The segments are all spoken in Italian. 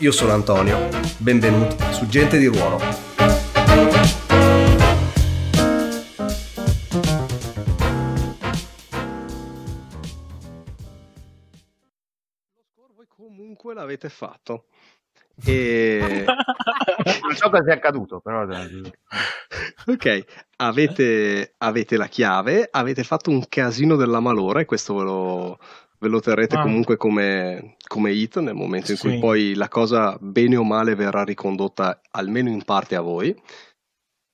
Io sono Antonio, benvenuti su Gente di Ruolo. Lo score voi comunque l'avete fatto. E... non so cosa è accaduto, però. ok, avete, avete, la chiave, avete fatto un casino della malora e questo ve lo, ve lo terrete ah. comunque come, come hit nel momento in sì. cui poi la cosa bene o male verrà ricondotta almeno in parte a voi.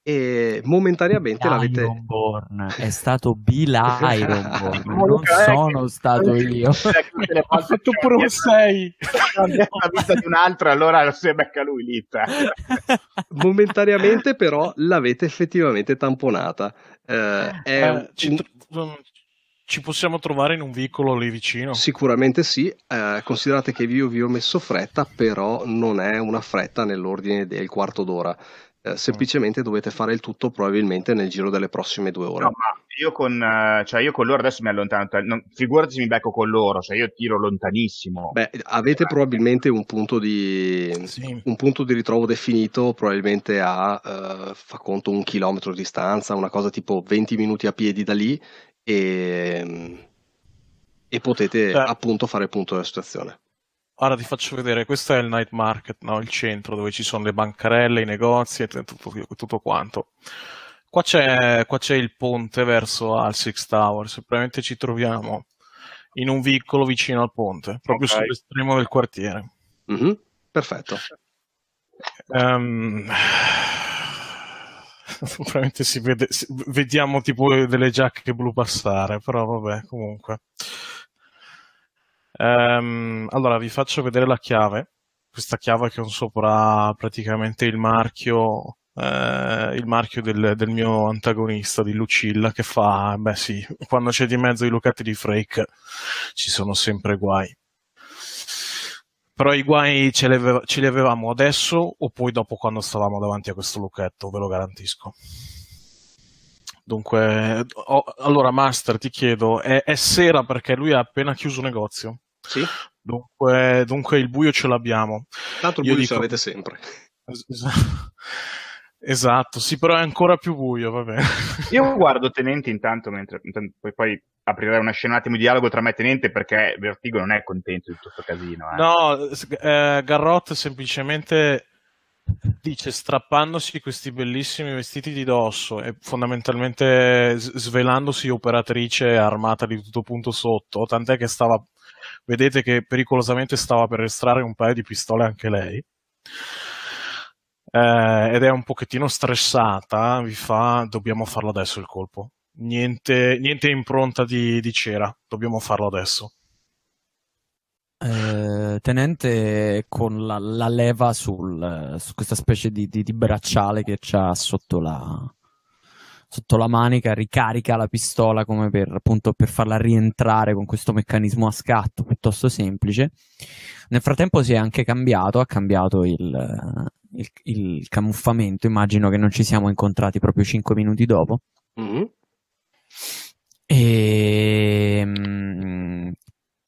E momentaneamente l'avete Ironborn è stato Bill Ironborn non sono stato io. Ha fatto pure un 6 la vita di un altro allora lo si becca lui lì momentaneamente però l'avete effettivamente tamponata. Eh, eh, ci, un... ci, possiamo trovare in un vicolo lì vicino sicuramente sì eh, considerate che io vi ho messo fretta però non è una fretta nell'ordine del quarto d'ora eh, semplicemente dovete fare il tutto probabilmente nel giro delle prossime due ore. No, ma io con, uh, cioè io con loro adesso mi allontano, non, figurati se mi becco con loro, cioè io tiro lontanissimo. Beh, avete probabilmente un punto di, sì. un punto di ritrovo definito, probabilmente a, uh, fa conto, un chilometro di distanza, una cosa tipo 20 minuti a piedi da lì e, e potete Beh. appunto fare il punto della situazione. Ora ti faccio vedere, questo è il night market, no? il centro dove ci sono le bancarelle, i negozi e tutto, tutto quanto. Qua c'è, qua c'è, il ponte verso al Six Towers, probabilmente ci troviamo in un vicolo vicino al ponte, proprio okay. sull'estremo del quartiere. Mm-hmm. Perfetto. Um, probabilmente si vede, vediamo tipo delle giacche blu passare, però vabbè, comunque. Um, allora vi faccio vedere la chiave, questa chiave che ho sopra praticamente il marchio, eh, il marchio del, del, mio antagonista di Lucilla che fa, beh sì, quando c'è di mezzo i lucchetti di Frake ci sono sempre guai. Però i guai ce li, aveva, ce li avevamo adesso o poi dopo quando stavamo davanti a questo lucchetto, ve lo garantisco. Dunque, oh, allora Master ti chiedo, è, è, sera perché lui ha appena chiuso negozio? Sì. Dunque, dunque il buio ce l'abbiamo. Tanto il buio dico... ce l'avete sempre. Esatto, sì, però è ancora più buio, vabbè. Io guardo Tenente intanto, mentre, intanto, poi, poi aprirei una scena un attimo di dialogo tra me e Tenente perché Vertigo non è contento di tutto questo casino. Eh. No, eh, Garrot semplicemente dice strappandosi questi bellissimi vestiti di dosso e fondamentalmente svelandosi operatrice armata di tutto punto sotto, tant'è che stava vedete che pericolosamente stava per estrarre un paio di pistole anche lei. Eh, ed è un pochettino stressata, vi fa dobbiamo farlo adesso il colpo. Niente, niente impronta di, di cera, dobbiamo farlo adesso. Eh, tenente con la, la leva sul, su questa specie di, di, di bracciale che c'ha sotto la, sotto la manica, ricarica la pistola come per, appunto, per farla rientrare con questo meccanismo a scatto piuttosto semplice. Nel frattempo si è anche cambiato, ha cambiato il, il, il camuffamento, immagino che non ci siamo incontrati proprio 5 minuti dopo. Mm-hmm. E, um,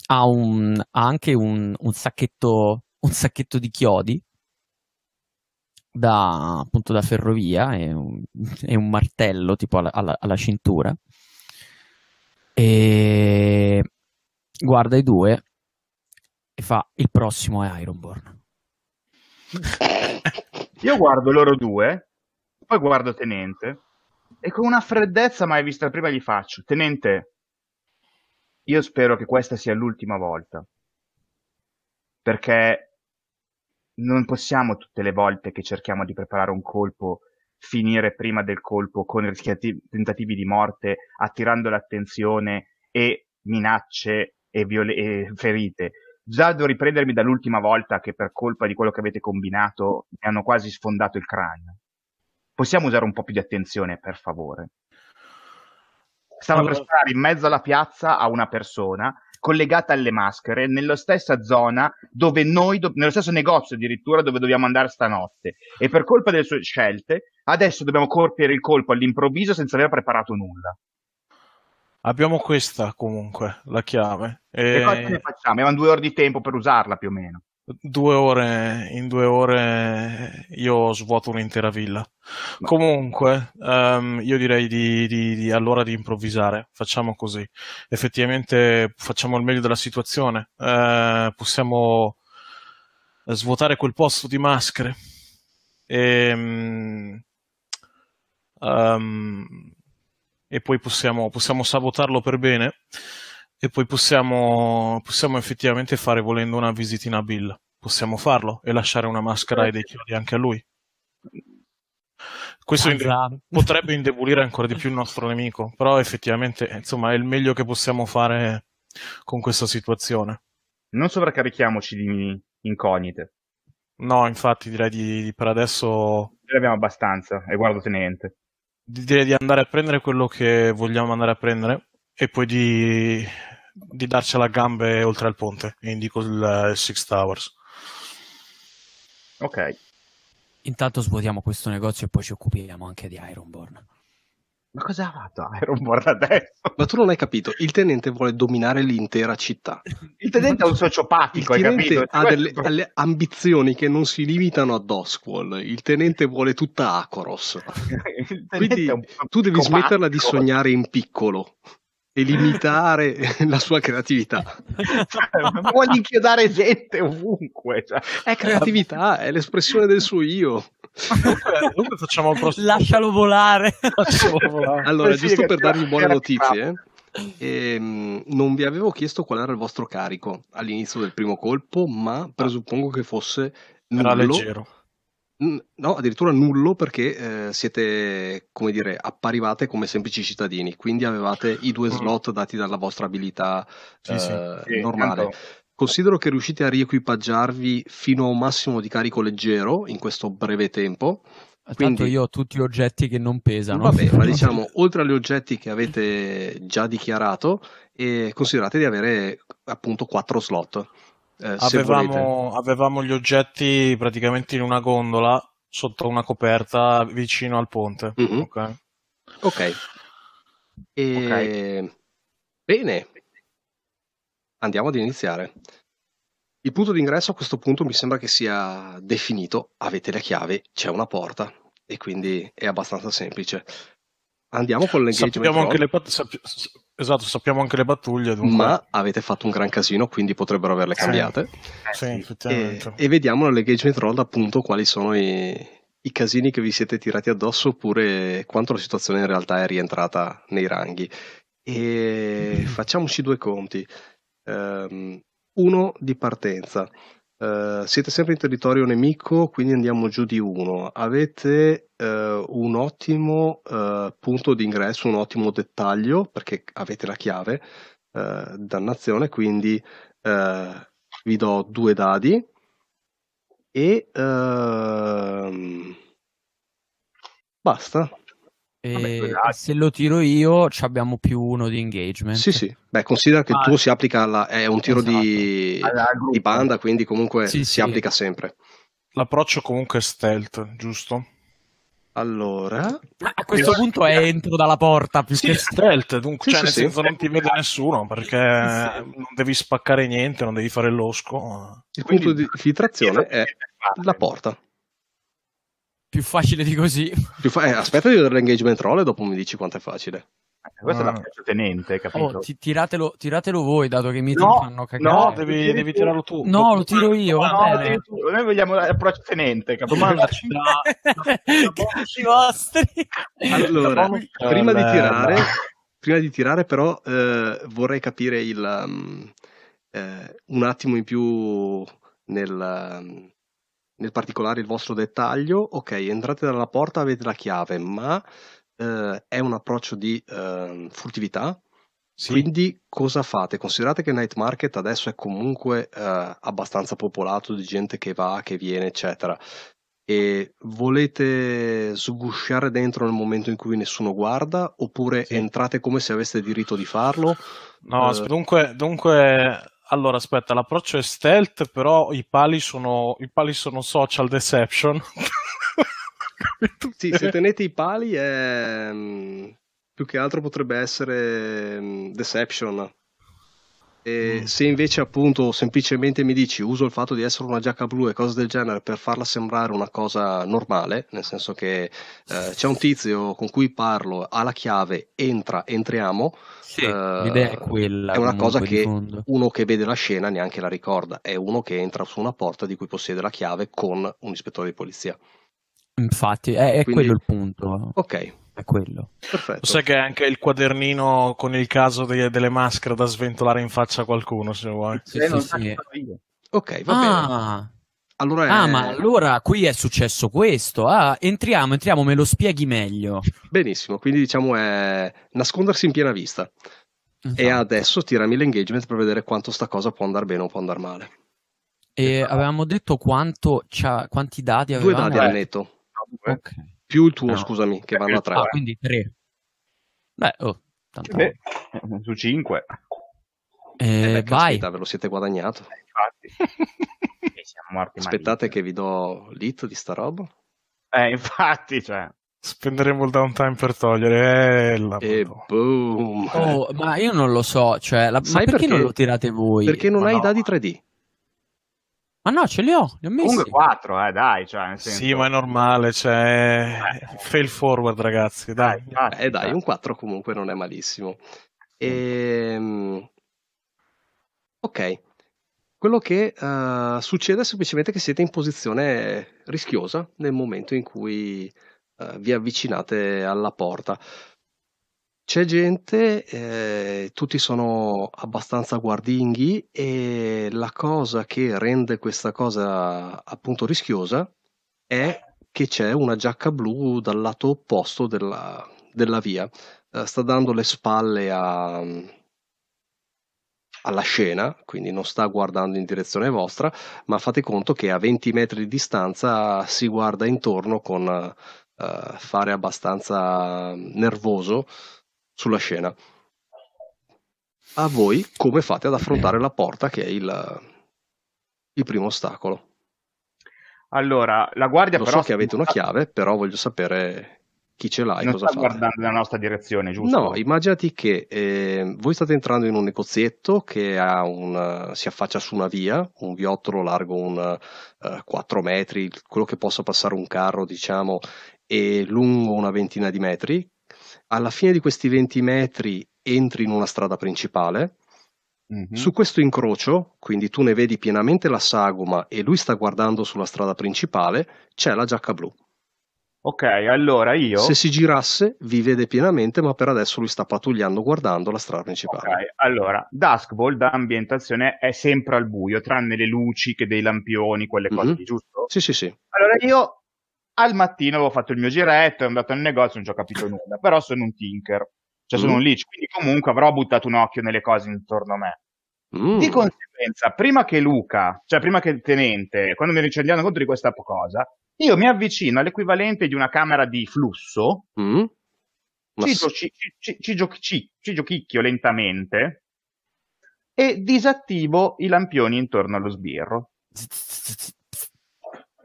ha, un, ha, anche un, un, sacchetto, un sacchetto di chiodi da, appunto da ferrovia e un, e un martello tipo alla, alla, alla, cintura. E guarda i due e fa il prossimo è Ironborn io guardo loro due poi guardo Tenente e con una freddezza mai vista prima gli faccio Tenente io spero che questa sia l'ultima volta perché non possiamo tutte le volte che cerchiamo di preparare un colpo finire prima del colpo con rischiati tentativi di morte, attirando l'attenzione e minacce e, viol- e ferite. già devo riprendermi dall'ultima volta che per colpa di quello che avete combinato mi hanno quasi sfondato il cranio. Possiamo usare un po' più di attenzione, per favore. Stavo Allora- per sparare in mezzo alla piazza a una persona collegata alle maschere nella stessa zona dove noi, do- nello stesso negozio addirittura dove dobbiamo andare stanotte. E per colpa delle sue scelte, adesso dobbiamo compiere il colpo all'improvviso senza aver preparato nulla. Abbiamo questa comunque, la chiave. E E cosa ne facciamo? Abbiamo due ore di tempo per usarla più o meno. Due ore, in due ore io svuoto un'intera villa. Comunque, ehm, io direi di, di- di- allora di improvvisare. Facciamo così. Effettivamente facciamo il meglio della situazione. Eh, possiamo svuotare quel posto di maschere. E, mm, ehm, e poi possiamo, possiamo sabotarlo per bene. E poi possiamo, possiamo effettivamente fare volendo una visitina a Bill. Possiamo farlo e lasciare una maschera e dei chiodi anche a lui. Questo inde- potrebbe indebolire ancora di più il nostro nemico, però effettivamente insomma è il meglio che possiamo fare con questa situazione. Non sovraccarichiamoci di incognite. No, infatti direi di, di per adesso Ne abbiamo abbastanza. E guardo tenente. di- direi di andare a prendere quello che vogliamo andare a prendere e poi di, di darcela a gambe oltre al ponte. E indico il, il Six Towers. Ok. Intanto svuotiamo questo negozio e poi ci occupiamo anche di Ironborn. Ma cosa ha fatto Ironborn adesso? Ma tu non hai capito, il tenente vuole dominare l'intera città. Il tenente è un Il sociopatico, hai capito? tenente ha delle, il delle ambizioni che non si limitano a Doskwall. Il tenente vuole tutta Akoros. Il Quindi tu devi smetterla di sognare in piccolo e limitare la sua creatività. Vuole inchiodare gente ovunque. Cioè. È creatività, è l'espressione del suo io. Dunque, facciamo il prossimo. Lascialo volare. Lasciamo volare. Allora, sì, giusto per darvi buone notizie, ehm, non vi avevo chiesto qual era il vostro carico all'inizio del primo colpo, ma presuppongo che fosse Era nullo. leggero. No, addirittura nullo perché eh, siete, come dire, apparivate come semplici cittadini, quindi avevate i due Mm. slot dati dalla vostra abilità Sì, eh, Sì, normale. tanto- Considero che riuscite a riequipaggiarvi fino a un massimo di carico leggero in questo breve tempo. Tanto Quindi- io ho tutti oggetti che non pesano. Vabbè, ma diciamo, oltre agli oggetti che avete già dichiarato, eh, considerate di avere appunto quattro slot. Eh. Avevamo, avevamo gli oggetti praticamente in una gondola sotto una coperta vicino al ponte. Mhm. Ok. Ok. E... Bene. Andiamo ad iniziare. Il punto d'ingresso a questo punto mi sembra che sia definito. Avete le chiavi, c'è una porta e quindi è abbastanza semplice. Andiamo con l'engagement Sappiamo anche roll, le pat- sappia- s- esatto, sappiamo anche le battuglie. Dunque. ma avete fatto un gran casino, quindi potrebbero averle cambiate. Sì, sì. E, effettivamente. e vediamo nell'engagement roll appunto quali sono i, i casini che vi siete tirati addosso oppure quanto la situazione in realtà è rientrata nei ranghi. E facciamoci due conti. Ehm, uno di partenza. Eh, siete sempre in territorio nemico, quindi andiamo giù di uno. Avete eh, un ottimo eh, punto di ingresso, un ottimo dettaglio perché avete la chiave. dannazione, quindi vi do due dadi e ehm, basta. E Vabbè, se lo tiro io, ci abbiamo più uno di engagement. Sì, sì. Beh, considera che Ah, tuo si applica alla, è un tiro di, gruppo. di banda, quindi comunque Sì, si sì. applica sempre. L'approccio comunque è stealth, giusto? Allora, A questo punto è entro dalla porta più Sì, che stealth, dunque, Sì, cioè, sì, nel sì. senso non ti vede nessuno perché non devi spaccare niente, non devi fare losco. il Quindi- punto di filtrazione è la porta. Più facile di così. Più fa- eh, aspetta di vedere l'engagement roll e dopo mi dici quanto è facile. Questo è Ah. l'approccio tenente, capito? Oh, ti- tiratelo, tiratelo voi, dato che i miei No, fanno cagare. No, Eh, devi, devi tirarlo tu. No, lo tiro io, va No, bene. tiri tu. Noi vogliamo l'approccio tenente, capito? Domanda ci dà- Cazzi vostri. Allora, prima di Eh, tirare, prima di tirare però eh, vorrei capire il, um, eh, un attimo in più nel, um, nel particolare il vostro dettaglio. Ok, entrate dalla porta, avete la chiave, ma eh, è un approccio di ehm, furtività Sì. Quindi cosa fate? Considerate che Night Market adesso è comunque eh, abbastanza popolato di gente che va, che viene, eccetera. E volete sgusciare dentro nel momento in cui nessuno guarda oppure sì. entrate come se aveste diritto di farlo? No, uh, dunque, dunque, allora aspetta, l'approccio è stealth, però i pali sono, i pali sono social deception. sì, se tenete i pali è mm, più che altro potrebbe essere um, Deception. E mm. se invece appunto semplicemente mi dici uso il fatto di essere una giacca blu e cose del genere per farla sembrare una cosa normale, nel senso che eh, c'è un tizio con cui parlo, ha la chiave, entra, entriamo. Sì, eh, l'idea è quella. È una cosa che uno che vede la scena neanche la ricorda, è uno che entra su una porta di cui possiede la chiave con un ispettore di polizia. Infatti, è, è Quindi, quello il punto. Ok, è quello. Perfetto. Sai che è anche il quadernino con il caso de- delle maschere da sventolare in faccia a qualcuno, se vuoi. Sì, sì, sì. Ok, va ah. bene. Allora è... Ah, ma allora qui è successo questo. Ah, entriamo, entriamo, me lo spieghi meglio. Benissimo, quindi diciamo è nascondersi in piena vista. Esatto. E adesso tirami l'engagement per vedere quanto sta cosa può andare bene o può andare male. E avevamo detto quanto, quanti dadi avevamo? Due dadi al netto. Ok più il tuo, no. scusami, che vanno a tre. Ah, quindi tre. Beh, oh, tanto... Beh, su cinque. Eh, eh beh, vai. Aspetta, ve lo siete guadagnato. Eh, Aspettate che vi do l'hit di sta roba. Eh, infatti, cioè. Spenderemo il downtime per togliere. Eh, la e boom. Oh, ma io non lo so, cioè, la... ma perché, perché, non lo tirate voi? Perché non ma hai no. dadi 3D. Ma no, ce li ho, li ho messi. Comunque 4, eh, dai, cioè, nel senso... Sì, ma è normale, cioè... Eh. Fail forward, ragazzi, dai. Eh, dai, un 4 comunque non è malissimo. Ehm... Ok. Quello che uh, succede è semplicemente che siete in posizione rischiosa nel momento in cui uh, vi avvicinate alla porta. C'è gente, eh, tutti sono abbastanza guardinghi e la cosa che rende questa cosa appunto rischiosa è che c'è una giacca blu dal lato opposto della, della via. Eh, sta dando le spalle a, alla scena, quindi non sta guardando in direzione vostra, ma fate conto che a 20 metri di distanza si guarda intorno con uh, fare abbastanza nervoso sulla scena. A voi come fate ad affrontare la porta che è il, il primo ostacolo? Allora, la guardia Lo però... so che avete una chiave, però voglio sapere chi ce l'ha e non cosa sta guardando nella nostra direzione, giusto? No, immaginati che eh, voi state entrando in un negozietto che un, si affaccia su una via, un viottolo largo un uh, eh, 4 metri, quello che possa passare un carro, diciamo, e lungo una ventina di metri, alla fine di questi 20 metri entri in una strada principale. Mm-hmm. Su questo incrocio, quindi tu ne vedi pienamente la sagoma e lui sta guardando sulla strada principale, c'è la giacca blu. Ok, allora io. Se si girasse, vi vede pienamente, ma per adesso lui sta pattugliando guardando la strada principale. Ok, allora, Duskball da ambientazione è sempre al buio, tranne le luci che dei lampioni, quelle cose mm-hmm. giusto? Sì, sì, sì. Allora io al mattino avevo fatto il mio giretto, ero andato al negozio, non ci ho capito nulla, però sono un tinker, cioè sono mm. un leech, quindi comunque avrò buttato un occhio nelle cose intorno a me. Mm. Di conseguenza, prima che Luca, cioè prima che il tenente, quando mi rendiamo conto di questa cosa, io mi avvicino all'equivalente di una camera di flusso, mm. ci, ci, ci, ci, giochi, ci giochicchio lentamente e disattivo i lampioni intorno allo sbirro.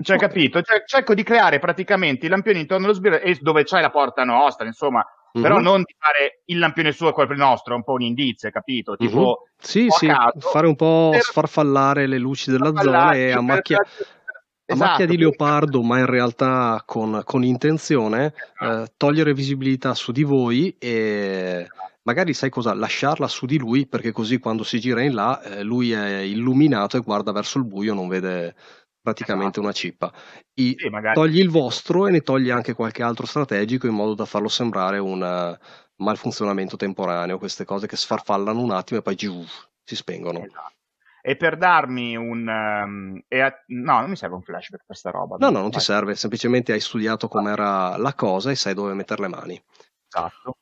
Cioè, capito? Cioè, cerco di creare praticamente i lampioni intorno allo sbirro e dove c'è la porta nostra, insomma, mm-hmm. però non di fare il lampione suo e quello nostro, è un po' un indizio, capito? Tipo, mm-hmm. sì, sì, caso, fare un po' per... sfarfallare le luci della zona e a macchia... Esatto. A macchia di leopardo, ma in realtà con, con intenzione, eh, togliere visibilità su di voi e magari sai cosa? Lasciarla su di lui perché così quando si gira in là eh, lui è illuminato e guarda verso il buio, non vede, praticamente esatto. una cippa. I, sì, togli il vostro e ne togli anche qualche altro strategico in modo da farlo sembrare un uh, malfunzionamento temporaneo, queste cose che sfarfallano un attimo e poi giù, si spengono. Esatto. E per darmi un... Um, a... no, non mi serve un flashback per questa roba. No, no, non vai. ti serve, semplicemente hai studiato com'era la cosa e sai dove mettere le mani. Esatto.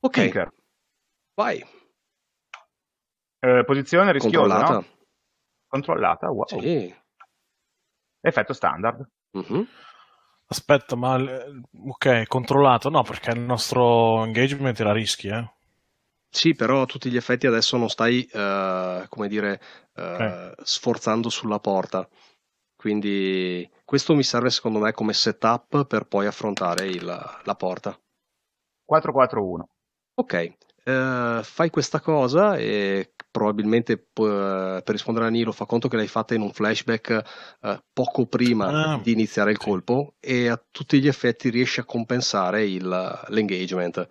Ok. Tinker. Vai. Eh, posizione rischiosa, Controllata. no? Controllata, wow. Sì. Effetto standard. Mhm. Aspetta, ma l- ok, controllato? No, perché il nostro engagement era rischi, eh. Sì, però a tutti gli effetti adesso non stai, eh, come dire, eh, Ok. sforzando sulla porta. Quindi questo mi serve secondo me come setup per poi affrontare il- la porta. 441. Ok, eh, fai questa cosa e probabilmente po- per rispondere a Nilo fa conto che l'hai fatta in un flashback eh, poco prima Ah, di iniziare il colpo e a tutti gli effetti riesci a compensare il- l'engagement.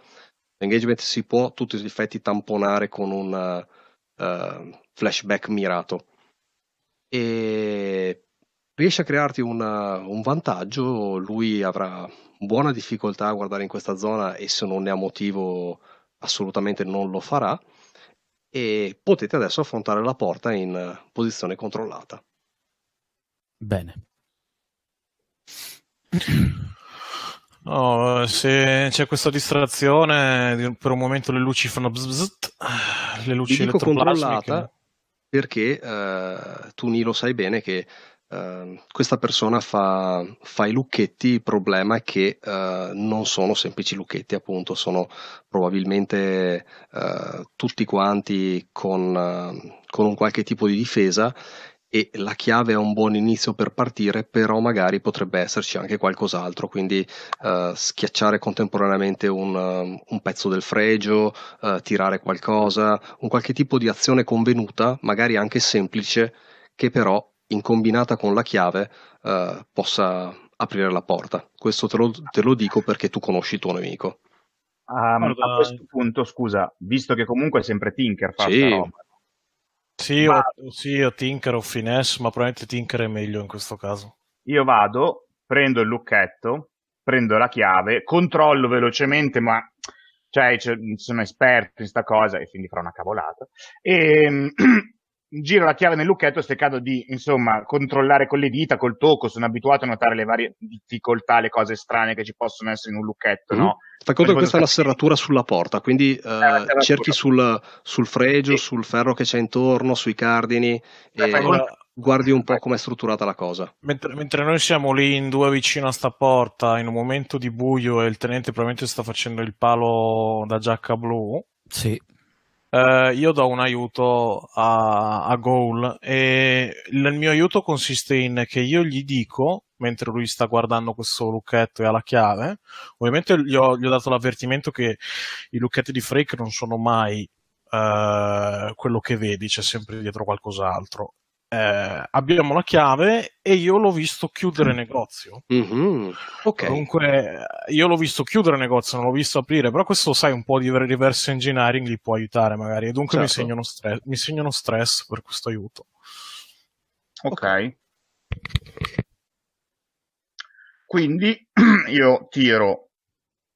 L'engagement si può a tutti gli effetti tamponare con un eh, flashback mirato. E riesci a crearti una- un vantaggio, lui avrà buona difficoltà a guardare in questa zona e se non ne ha motivo assolutamente non lo farà e potete adesso affrontare la porta in eh, posizione controllata. Bene. No, se c'è questa distrazione, di- per un momento le luci fanno bzz bzz, le luci dico elettroplasmiche. controllata perché eh, tu Nilo sai bene che eh, questa persona fa, fa i lucchetti, il problema è che eh, non sono semplici lucchetti, appunto, sono probabilmente eh, tutti quanti con, eh, con un qualche tipo di difesa e la chiave è un buon inizio per partire, però magari potrebbe esserci anche qualcos'altro, quindi schiacciare contemporaneamente un, un pezzo del fregio, tirare qualcosa, un qualche tipo di azione convenuta, magari anche semplice, che però in combinata con la chiave eh, possa aprire la porta. Questo te lo, te lo dico perché tu conosci il tuo nemico. Um, a questo punto, scusa, visto che comunque è sempre Tinker fa Sì. roba, Sì, Ma- o, sì, o Tinker o Finesse, ma probabilmente Tinker è meglio in questo caso. io vado, prendo il lucchetto, prendo la chiave, controllo velocemente, ma cioè, c'è- sono esperto in sta cosa e quindi farò una cavolata. E giro la chiave nel lucchetto cercando di, insomma, controllare con le dita, col tocco. Sono abituato a notare le varie difficoltà, le cose strane che ci possono essere in un lucchetto, Mm. no? Fai conto che questa è una cose- serratura sulla porta, quindi eh, serratura. cerchi sul, sul fregio, Sì. sul ferro che c'è intorno, sui cardini e guardi un po' come è strutturata la cosa. mentre, mentre noi siamo lì in due vicino a sta porta, in un momento di buio e il tenente probabilmente sta facendo il palo da giacca blu, Sì. Eh, io do un aiuto a, a Goal e il mio aiuto consiste in che io gli dico, mentre lui sta guardando questo lucchetto e ha la chiave, ovviamente gli ho, gli ho dato l'avvertimento che i lucchetti di Freak non sono mai eh, quello che vedi, c'è sempre dietro qualcos'altro. Eh, abbiamo la chiave e io l'ho visto chiudere il negozio. Mhm, Ok, Comunque, io l'ho visto chiudere negozio, non l'ho visto aprire, però questo, sai, un po' di reverse engineering gli può aiutare magari. E dunque mi, Certo. segno uno stress, mi segno uno stress per questo aiuto. Ok. Quindi io tiro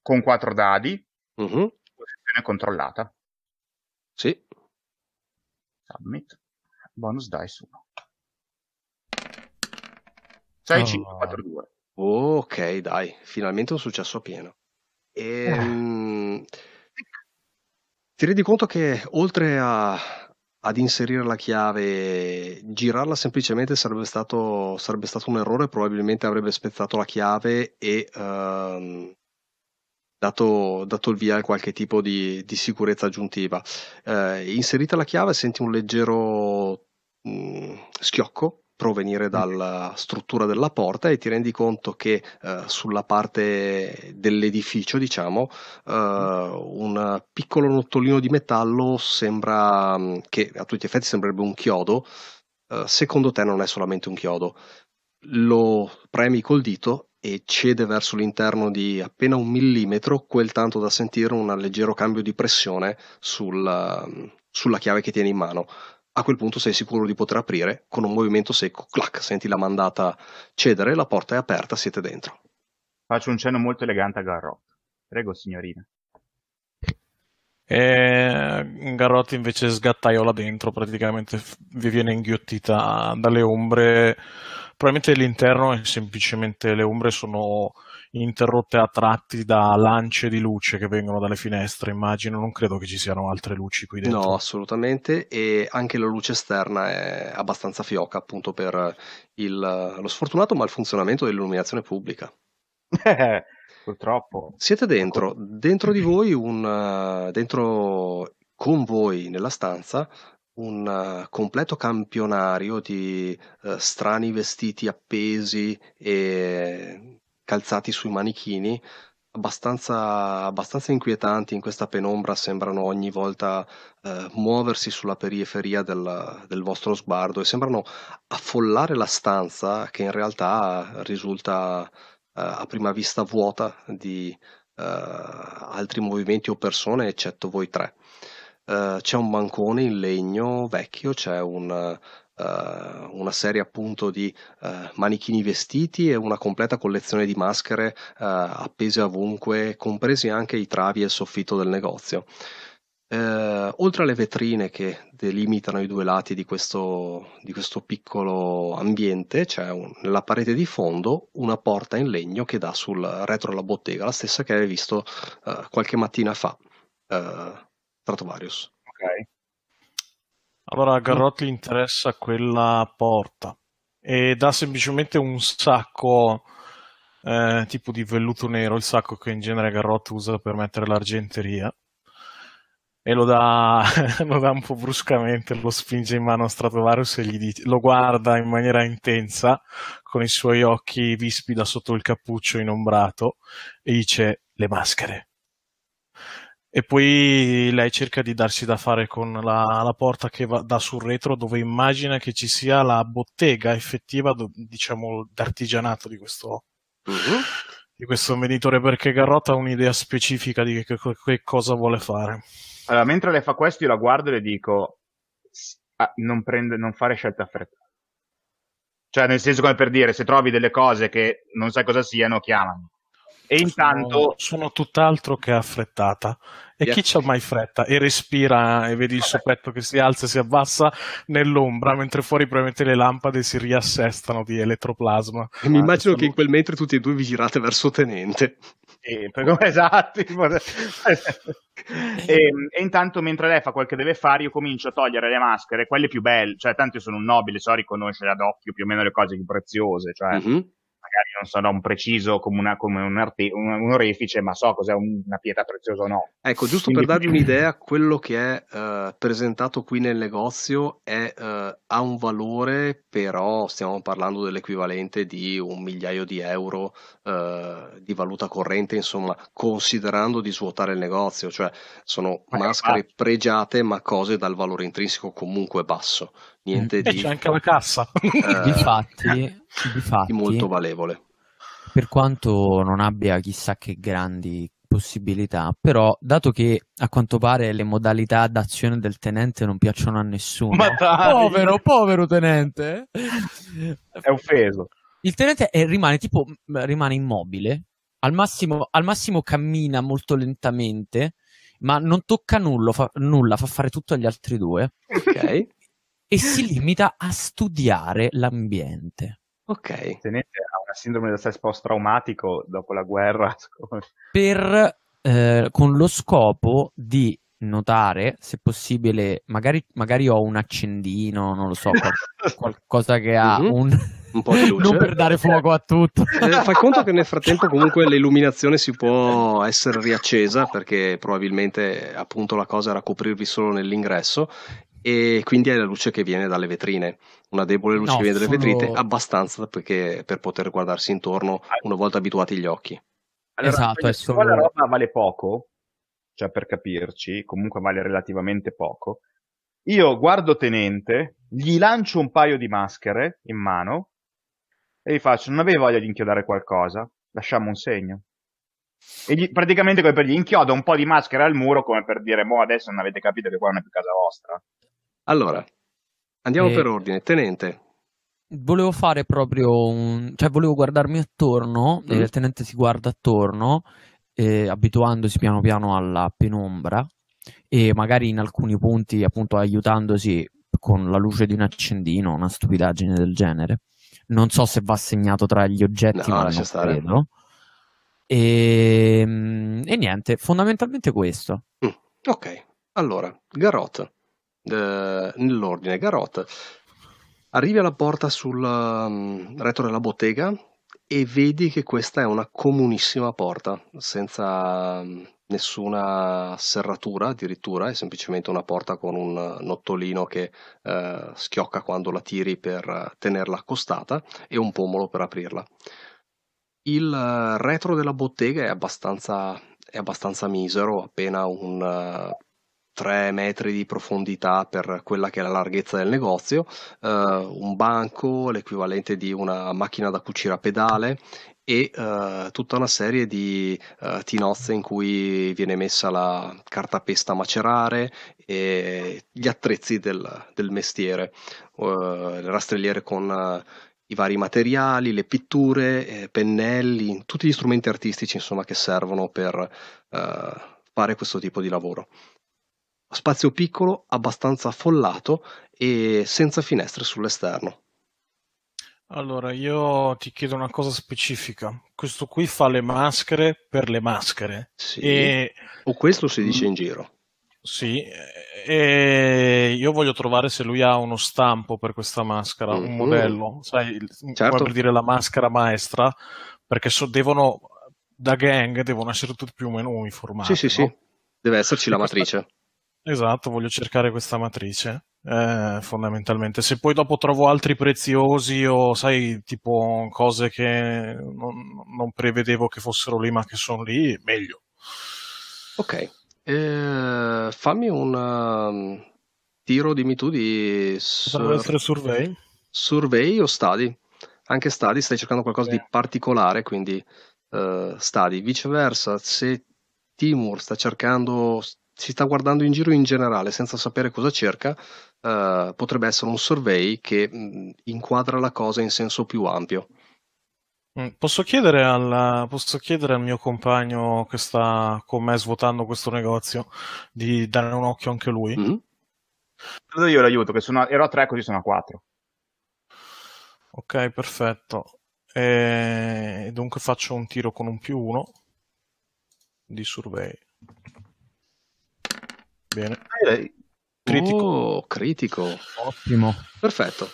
con quattro dadi, Mhm, posizione controllata. sì, Submit. Bonus dice 1. 6, Oh. 5, 4, 2. ok, dai, finalmente un successo pieno. Ehm, ti rendi conto che oltre a, ad inserire la chiave, girarla semplicemente sarebbe stato, sarebbe stato un errore, probabilmente avrebbe spezzato la chiave e ehm, dato, dato il via a qualche tipo di, di sicurezza aggiuntiva. Eh, inserita la chiave senti un leggero mh, schiocco provenire dalla struttura della porta e ti rendi conto che eh, sulla parte dell'edificio, diciamo, eh, un piccolo nottolino di metallo sembra mh, che a tutti gli effetti sembrerebbe un chiodo. Eh, secondo te non è solamente un chiodo. Lo premi col dito e cede verso l'interno di appena un millimetro, quel tanto da sentire un leggero cambio di pressione sul, sulla chiave che tieni in mano. A quel punto sei sicuro di poter aprire con un movimento secco, clac, senti la mandata cedere, la porta è aperta, siete dentro. Faccio un cenno molto elegante a Garrot. Prego, signorina. E Garrotti invece sgattaiola dentro, praticamente vi viene inghiottita dalle ombre. Probabilmente l'interno è semplicemente le ombre sono interrotte a tratti da lance di luce che vengono dalle finestre, immagino, non credo che ci siano altre luci qui dentro. No, assolutamente, e anche la luce esterna è abbastanza fioca appunto per il, lo sfortunato malfunzionamento dell'illuminazione pubblica. Purtroppo. Siete dentro, dentro di voi un, dentro con voi nella stanza un completo campionario di uh, strani vestiti appesi e calzati sui manichini, abbastanza, abbastanza inquietanti in questa penombra, sembrano ogni volta uh, muoversi sulla periferia del, del, vostro sguardo e sembrano affollare la stanza che in realtà risulta a prima vista vuota di altri movimenti o persone, eccetto voi tre. Uh, c'è un bancone in legno vecchio, c'è un, uh, una serie appunto di uh, manichini vestiti e una completa collezione di maschere appese ovunque, compresi anche i travi e il soffitto del negozio. oltre alle vetrine che delimitano i due lati di questo, di questo piccolo ambiente, c'è un, nella parete di fondo una porta in legno che dà sul retro della bottega, la stessa che avevi visto qualche mattina fa. Stratovarius. Ok. Allora a Garrotti interessa quella porta e dà semplicemente un sacco eh, tipo di velluto nero, il sacco che in genere Garrotti usa per mettere l'argenteria e lo dà, lo dà un po' bruscamente, lo spinge in mano a Stratovarius e gli dice, lo guarda in maniera intensa con i suoi occhi vispi da sotto il cappuccio inombrato e dice le maschere e poi lei cerca di darsi da fare con la, la porta che va, da sul retro dove immagina che ci sia la bottega effettiva, diciamo, d'artigianato di questo, uh-huh. di questo venditore perché Garrotta ha un'idea specifica di che, che, cosa vuole fare. Allora, mentre lei fa questo io la guardo e le dico ah, non, prende, non fare scelte affrettate. Cioè, nel senso come per dire, se trovi delle cose che non sai cosa siano, chiamami. E intanto sono, sono tutt'altro che affrettata. E yeah. chi c'ha mai fretta? E respira e vedi il suo petto che si alza e si abbassa nell'ombra, mentre fuori probabilmente le lampade si riassestano di elettroplasma. E mi immagino sono... che in quel mentre tutti e due vi girate verso Tenente. E, esatto. e, e, intanto mentre lei fa quel che deve fare, io comincio a togliere le maschere, quelle più belle, cioè tanto io sono un nobile, so riconoscere ad occhio più o meno le cose più preziose, cioè mm-hmm magari non so, un preciso come, una, come un, arte, un, un, orefice, ma so cos'è una pietra preziosa o no. Ecco, giusto Quindi... per darvi un'idea, quello che è uh, presentato qui nel negozio è, uh, ha un valore, però stiamo parlando dell'equivalente di un migliaio di euro uh, di valuta corrente, insomma, considerando di svuotare il negozio, cioè sono ma maschere pregiate, ma cose dal valore intrinseco comunque basso niente di... E c'è anche la cassa. Eh, difatti, difatti, molto valevole. Per quanto non abbia chissà che grandi possibilità, però dato che a quanto pare le modalità d'azione del tenente non piacciono a nessuno. Ma dai! Povero, povero tenente! È offeso. Il tenente è, rimane tipo rimane immobile, al massimo, al massimo cammina molto lentamente, ma non tocca nulla fa, nulla, fa fare tutto agli altri due. Ok e si limita a studiare l'ambiente. Ok. Tenete ha una sindrome da stress post-traumatico dopo la guerra. per, eh, con lo scopo di notare, se possibile, magari, magari ho un accendino, non lo so, qual- qualcosa che ha mm-hmm. un... un po' di luce. non per dare fuoco a tutto. Eh, fai conto che nel frattempo comunque l'illuminazione si può essere riaccesa perché probabilmente appunto la cosa era coprirvi solo nell'ingresso e quindi è la luce che viene dalle vetrine, una debole luce no, che viene dalle sono... vetrine, abbastanza perché, per poter guardarsi intorno una volta abituati gli occhi. Allora, esatto, è solo... la roba vale poco, cioè per capirci, comunque vale relativamente poco. Io guardo Tenente, gli lancio un paio di maschere in mano e gli faccio, non avevi voglia di inchiodare qualcosa? Lasciamo un segno. E gli, praticamente come per gli inchioda un po' di maschere al muro come per dire, mo adesso non avete capito che qua non è più casa vostra. Allora, andiamo eh, per ordine. Tenente. Volevo fare proprio un... cioè volevo guardarmi attorno, mm. il tenente si guarda attorno, eh, abituandosi piano piano alla penombra e magari in alcuni punti appunto aiutandosi con la luce di un accendino, una stupidaggine del genere. Non so se va segnato tra gli oggetti, no, ma non stare. credo. E, mm, e niente, fondamentalmente questo. Mm, ok, allora, Garot, nell'ordine, Garot, arrivi alla porta sul um, retro della bottega e vedi che questa è una comunissima porta, senza um, nessuna serratura addirittura, è semplicemente una porta con un nottolino che eh, schiocca quando la tiri per tenerla accostata e un pomolo per aprirla. Il eh, retro della bottega è abbastanza, è abbastanza misero, appena un uh, 3 metri di profondità per quella che è la larghezza del negozio, uh, un banco, l'equivalente di una macchina da cucire a pedale e uh, tutta una serie di uh, tinozze in cui viene messa la cartapesta a macerare e gli attrezzi del, del mestiere, uh, le rastrelliere con i vari materiali, le pitture, eh, pennelli, tutti gli strumenti artistici insomma, che servono per fare questo tipo di lavoro. Spazio piccolo, abbastanza affollato e senza finestre sull'esterno. Allora, io ti chiedo una cosa specifica. Questo qui fa le maschere per le maschere. Sì. E... O questo si dice in giro. Sì, e io voglio trovare se lui ha uno stampo per questa maschera, mm-hmm. un modello, sai, certo. per dire la maschera maestra, perché so, devono, da gang devono essere tutti più o meno uniformati. Sì, sì, no? sì, deve esserci la matrice. Esatto, voglio cercare questa matrice eh, fondamentalmente. Se poi dopo trovo altri preziosi o sai, tipo cose che non, non prevedevo che fossero lì ma che sono lì, meglio. Ok, eh, fammi un um, tiro, dimmi tu, di sur- essere survey. survey o study. Anche study, stai cercando qualcosa sì. di particolare, quindi uh, study. Viceversa, se Timur sta cercando si sta guardando in giro in generale senza sapere cosa cerca, uh, potrebbe essere un survey che mh, mm, inquadra la cosa in senso più ampio. Mm, posso chiedere, al, posso chiedere, al, mio compagno che sta con me svuotando questo negozio di dare un occhio anche lui? Mm-hmm. Io l'aiuto, che sono, ero a 3 così sono a 4. Ok, perfetto. E dunque faccio un tiro con un più 1 di survey. Bene. Critico. Oh, critico. Ottimo. Perfetto.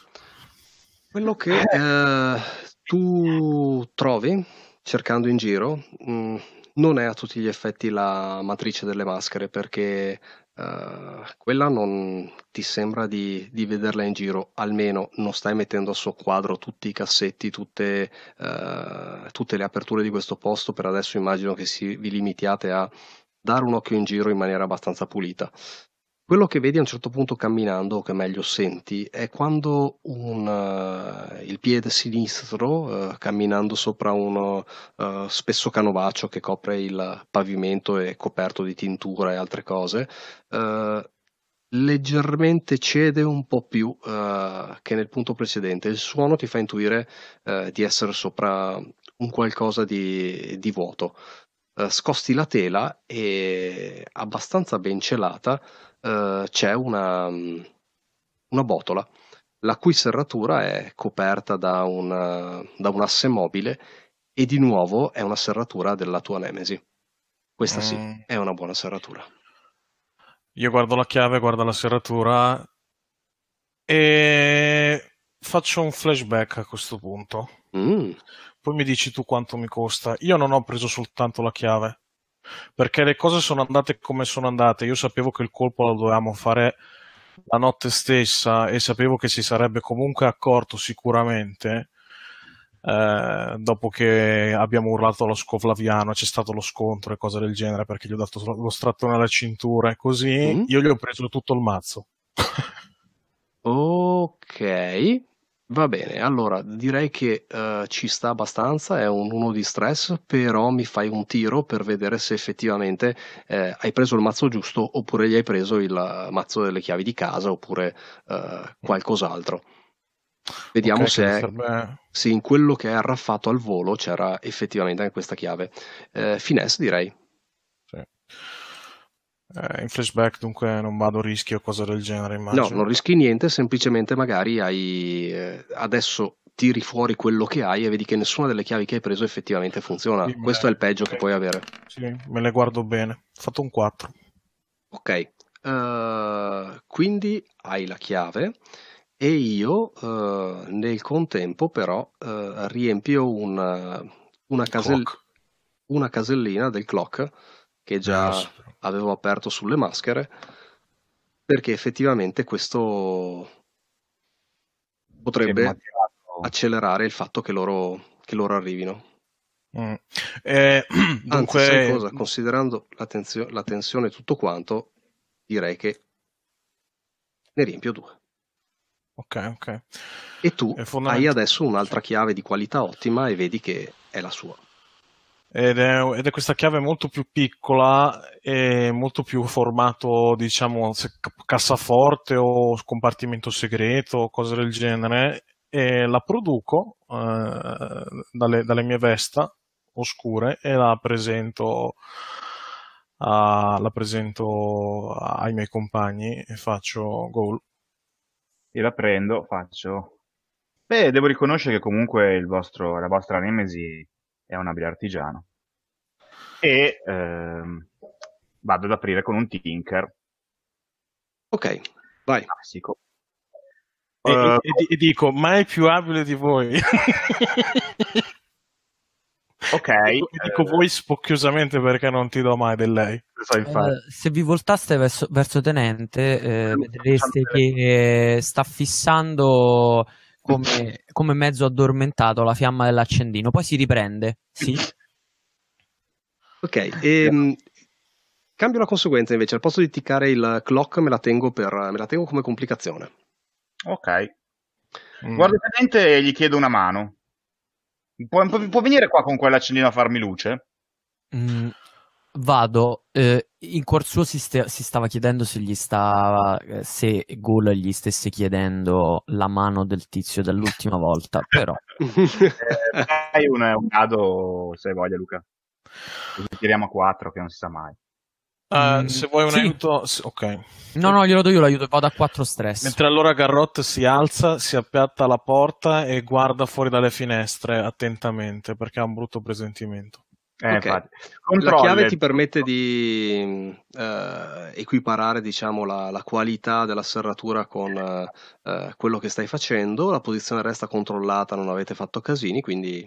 Quello che eh, tu trovi cercando in giro mh, mm, non è a tutti gli effetti la matrice delle maschere perché uh, quella non ti sembra di, di, vederla in giro, almeno non stai mettendo a suo quadro tutti i cassetti, tutte, uh, tutte le aperture di questo posto, per adesso immagino che si, vi limitiate a dare un occhio in giro in maniera abbastanza pulita. Quello che vedi a un certo punto camminando, o che meglio senti, è quando un, uh, il piede sinistro, uh, camminando sopra uno uh, spesso canovaccio che copre il pavimento e coperto di tintura e altre cose, leggermente cede un po' più che nel punto precedente. Il suono ti fa intuire di essere sopra un qualcosa di, di vuoto. Eh, scosti la tela e abbastanza ben celata uh, c'è una, una, botola la cui serratura è coperta da, una, da un asse mobile e di nuovo è una serratura della tua Nemesi. Questa mm. sì, è una buona serratura. Io guardo la chiave, guardo la serratura e faccio un flashback a questo punto. Mm. Poi mi dici tu quanto mi costa. Io non ho preso soltanto la chiave, perché le cose sono andate come sono andate. Io sapevo che il colpo lo dovevamo fare la notte stessa e sapevo che si sarebbe comunque accorto sicuramente. Eh, dopo che abbiamo urlato allo scovlaviano, c'è stato lo scontro e cose del genere perché gli ho dato lo strattone alla cintura e così, mm. io gli ho preso tutto il mazzo. ok, Va bene, allora direi che uh, ci sta abbastanza, è un 1 di stress, però mi fai un tiro per vedere se effettivamente eh, hai preso il mazzo giusto oppure gli hai preso il mazzo delle chiavi di casa oppure uh, qualcos'altro. Vediamo okay, se, serve... se, in quello che è arraffato al volo c'era effettivamente anche questa chiave. Eh, finesse direi. Sì. Eh, in flashback dunque non vado a rischio o cose del genere, immagino. No, non rischi niente, semplicemente magari hai eh, adesso tiri fuori quello che hai e vedi che nessuna delle chiavi che hai preso effettivamente funziona. Sì, Questo è il peggio che puoi avere. Sì, me le guardo bene. Ho fatto un 4. Ok, eh, quindi hai la chiave e io eh, nel contempo però eh, riempio una, una, casell- una casellina del clock che già Yes. Avevo aperto sulle maschere perché effettivamente questo potrebbe accelerare il fatto che loro, che loro arrivino. Mm. Eh, Anzi, dunque, sai cosa? Considerando la, tenzio- la tensione e tutto quanto, direi che ne riempio due. ok, ok. E tu È hai adesso un'altra chiave di qualità ottima e vedi che è la sua. Ed è, ed è questa chiave molto più piccola e molto più formato, diciamo, cassaforte o compartimento segreto o cose del genere. E la produco eh, dalle, dalle mie Vesta oscure e la presento, a- la presento ai miei compagni e faccio goal. Io la prendo, faccio. Beh, devo riconoscere che comunque vostro, la vostra Nemesi è un abile artigiano. E ehm, vado ad aprire con un Tinker Ok, vai. classico. E, Eh, e- e di- dico, ma è più abile di voi. ok. E dico eh, voi spocchiosamente perché non ti do mai del lei. Eh, se vi voltaste verso, verso Tenente, eh, vedreste che sta fissando come, come mezzo addormentato la fiamma dell'accendino, poi si riprende. Sì. Ok, ehm, cambio la conseguenza invece. Al posto di ticcare il clock me la tengo, per, me la tengo come complicazione. Ok. Mm. Guardo il tenente e gli chiedo una mano. Può, può- può venire qua con quell'accendino a farmi luce? Mm, vado. eh, in cuor suo si, sta- si stava chiedendo se gli stava, eh, se Ghoul gli stesse chiedendo la mano del tizio dell'ultima volta, però. Eh, dai un, un dado se hai voglia, Luca. Così tiriamo a 4 che non si sa mai. Ah, Mm, se vuoi un sì. aiuto, ok. No, no, glielo do io l'aiuto, vado a 4 stress. Mentre allora Garrot si alza, si appiatta alla porta e guarda fuori dalle finestre attentamente perché ha un brutto presentimento. Eh, Ok. infatti. La chiave ti permette di eh, equiparare diciamo, la, la qualità della serratura con eh, quello che stai facendo, la posizione resta controllata, non avete fatto casini, quindi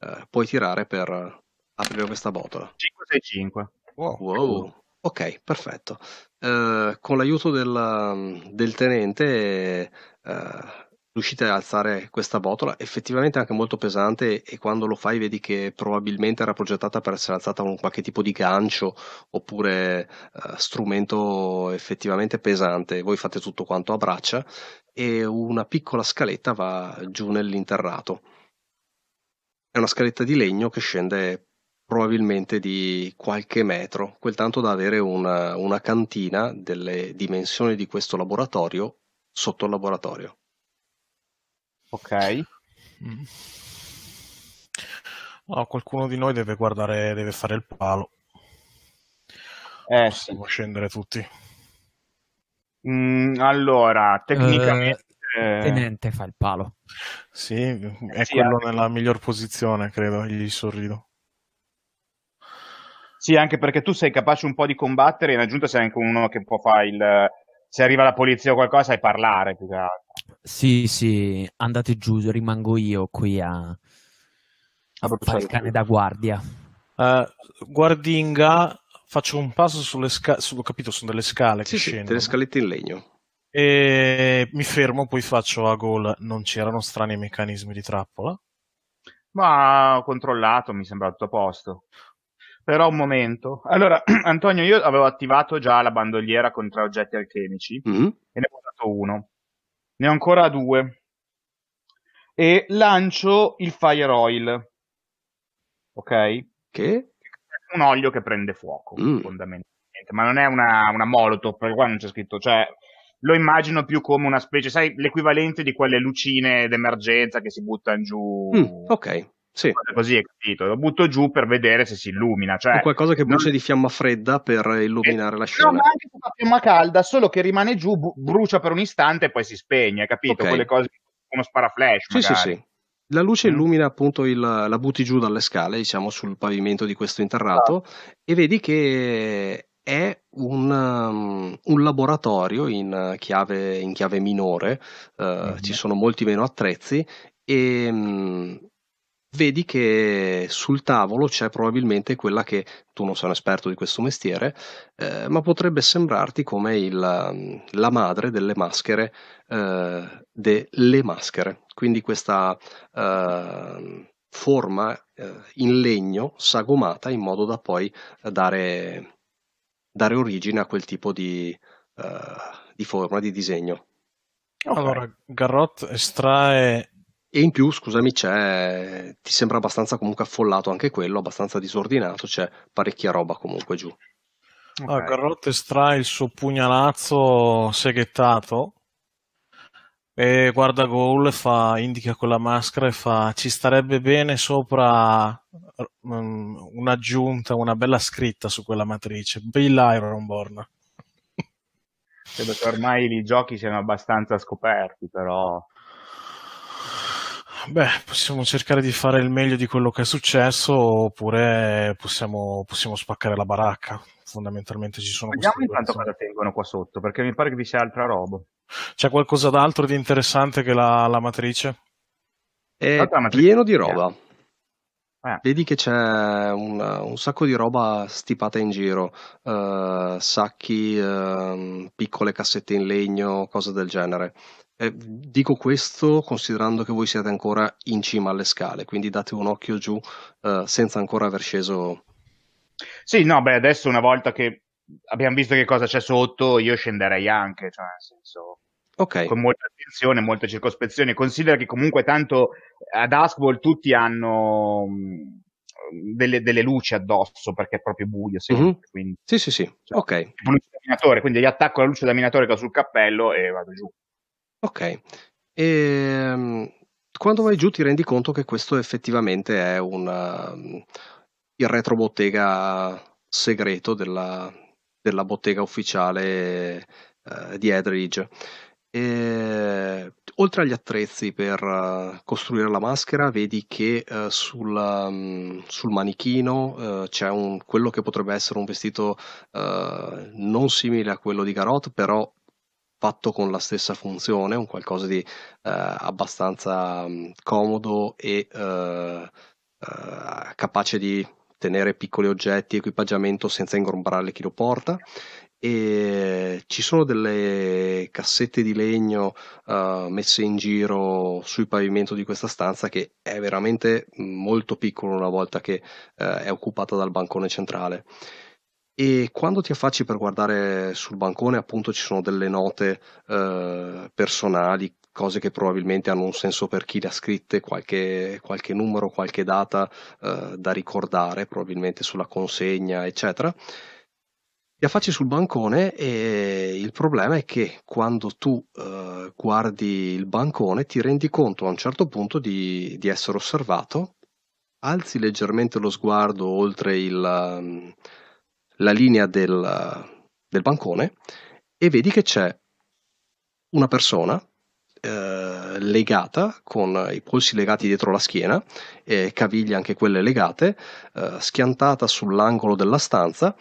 eh, puoi tirare per aprire questa botola. 565. Wow. Ok, perfetto. Eh, con l'aiuto del, del tenente eh, riuscite ad alzare questa botola, effettivamente anche molto pesante e quando lo fai vedi che probabilmente era progettata per essere alzata con qualche tipo di gancio oppure eh, strumento effettivamente pesante. Voi fate tutto quanto a braccia e una piccola scaletta va giù nell'interrato. È una scaletta di legno che scende probabilmente di qualche metro, quel tanto da avere una, una cantina delle dimensioni di questo laboratorio sotto il laboratorio. Ok. Mm. No, qualcuno di noi deve guardare, deve fare il palo. Eh sì. Possiamo scendere tutti. Mm, allora, tecnicamente... Eh, Tenente fa il palo. Sì, è sì, quello anche- nella miglior posizione, credo, gli sorrido. Sì, anche perché tu sei capace un po' di combattere, in aggiunta sei anche uno che può fare il... Se arriva la polizia o qualcosa, sai parlare più che altro. Sì, sì, andate giù, rimango io qui a, a fare il cane da guardia. Eh, guardinga, faccio un passo sulle scale, ho capito, sono delle scale Sì, che sì, scendono. delle scalette in legno. E mi fermo, poi faccio a gol. Non c'erano strani meccanismi di trappola. Ma ho controllato, mi sembra tutto a posto. Però un momento. Allora, Antonio, io avevo attivato già la bandoliera con tre oggetti alchemici Mhm. e ne ho usato uno. Ne ho ancora due. E lancio il fire oil. Ok? Che? Un olio che prende fuoco, Mm. fondamentalmente. Ma non è una, una molotov, perché qua non c'è scritto. Cioè, lo immagino più come una specie, sai, l'equivalente di quelle lucine d'emergenza che si buttano giù. Mm, ok, sì. Così, hai capito? Lo butto giù per vedere se si illumina. Cioè, È qualcosa che non- brucia di fiamma fredda per illuminare la No, scena. ma anche fa fiamma calda, solo che rimane giù, bu- brucia per un istante e poi si spegne, hai capito? Ok. Quelle cose come sparaflash, Sì, sì, magari. sì. La luce mm. illumina appunto il, la butti giù dalle scale, diciamo, sul pavimento di questo interrato ah. e vedi che è un, um, un laboratorio in chiave, in chiave minore, uh, mm-hmm. ci sono molti meno attrezzi e um, vedi che sul tavolo c'è probabilmente quella che tu non sei un esperto di questo mestiere, eh, ma potrebbe sembrarti come il, um, la madre delle maschere, eh, delle maschere. Quindi questa eh, forma eh, in legno sagomata in modo da poi dare, dare origine a quel tipo di, eh, di forma, di disegno. Okay. Allora, Garrot estrae e in più, scusami, c'è, ti sembra abbastanza comunque affollato anche quello, abbastanza disordinato, c'è parecchia roba comunque giù. Okay. Allora, Carlotta estrae il suo pugnalazzo seghettato e guarda Goul fa, indica con la maschera e fa ci starebbe bene sopra um, un'aggiunta, una bella scritta su quella matrice. Bill Ironborn. Credo che ormai i giochi siano abbastanza scoperti, però Beh, possiamo cercare di fare il meglio di quello che è successo oppure possiamo, possiamo spaccare la baracca. Fondamentalmente ci sono Vediamo intanto cosa tengono qua sotto, perché mi pare che vi sia altra roba. C'è qualcosa d'altro di interessante che la, la matrice? È matrice pieno di roba. Eh. Vedi che c'è un, un, sacco di roba stipata in giro, uh, sacchi, uh, piccole cassette in legno, cose del genere. Eh, dico questo considerando che voi siete ancora in cima alle scale, quindi date un occhio giù eh, senza ancora aver sceso. Sì, no, beh, adesso una volta che abbiamo visto che cosa c'è sotto, io scenderei anche, cioè nel senso... Okay. Con molta attenzione, molta circospezione. Considera che comunque tanto ad Askball tutti hanno mm, delle, delle, luci addosso perché è proprio buio. Sempre, mm-hmm. quindi, sì, sì, sì. Cioè, ok. Quindi gli attacco la luce da minatore che ho sul cappello e vado giù. Ok. Ehm, quando vai giù ti rendi conto che questo effettivamente è un, um, il retrobottega segreto della, della bottega ufficiale uh, di Edridge. E, oltre agli attrezzi per uh, costruire la maschera, vedi che uh, sul, um, sul, manichino uh, c'è un, quello che potrebbe essere un vestito non simile a quello di Garot, però fatto con la stessa funzione, un qualcosa di eh, abbastanza comodo e eh, eh, capace di tenere piccoli oggetti, equipaggiamento senza ingombrare chi lo porta. E ci sono delle cassette di legno uh, messe in giro sul pavimento di questa stanza che è veramente molto piccolo una volta che uh, è occupata dal bancone centrale. E quando ti affacci per guardare sul bancone, appunto, ci sono delle note eh, personali, cose che probabilmente hanno un senso per chi le ha scritte, qualche, qualche numero, qualche data eh, da ricordare, probabilmente sulla consegna, eccetera. Ti affacci sul bancone e il problema è che quando tu eh, guardi il bancone ti rendi conto a un certo punto di, di essere osservato, alzi leggermente lo sguardo oltre il la linea del, del bancone e vedi che c'è una persona eh, legata con i polsi legati dietro la schiena e caviglie anche quelle legate, eh, schiantata sull'angolo della stanza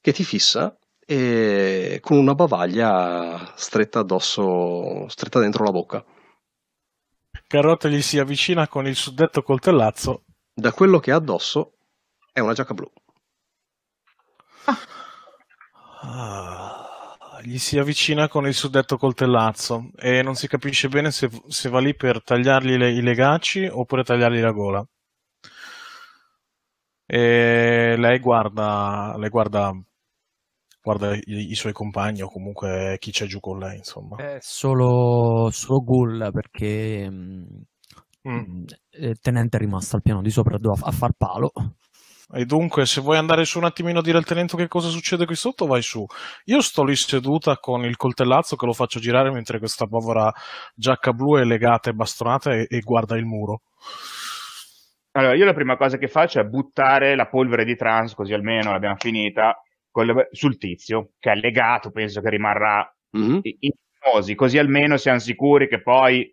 che ti fissa e con una bavaglia stretta addosso, stretta dentro la bocca. Carrotta gli si avvicina con il suddetto coltellazzo. Da quello che ha addosso è una giacca blu. Ah, gli si avvicina con il suddetto coltellazzo e non si capisce bene se, se va lì per tagliargli le, i legacci oppure tagliargli la gola. E lei guarda, lei guarda, guarda i, i, suoi compagni o comunque chi c'è giù con lei, insomma. È solo, solo Gull perché mm. mm. il tenente è rimasto al piano di sopra a far palo. E dunque, se vuoi andare su un attimino a dire al tenente che cosa succede qui sotto, vai su. Io sto lì seduta con il coltellazzo che lo faccio girare mentre questa povera giacca blu è legata e bastonata e, e guarda il muro. Allora, io la prima cosa che faccio è buttare la polvere di trans, così almeno l'abbiamo finita, le, sul tizio, che è legato, penso che rimarrà mm-hmm. in ipnosi, così almeno siamo sicuri che poi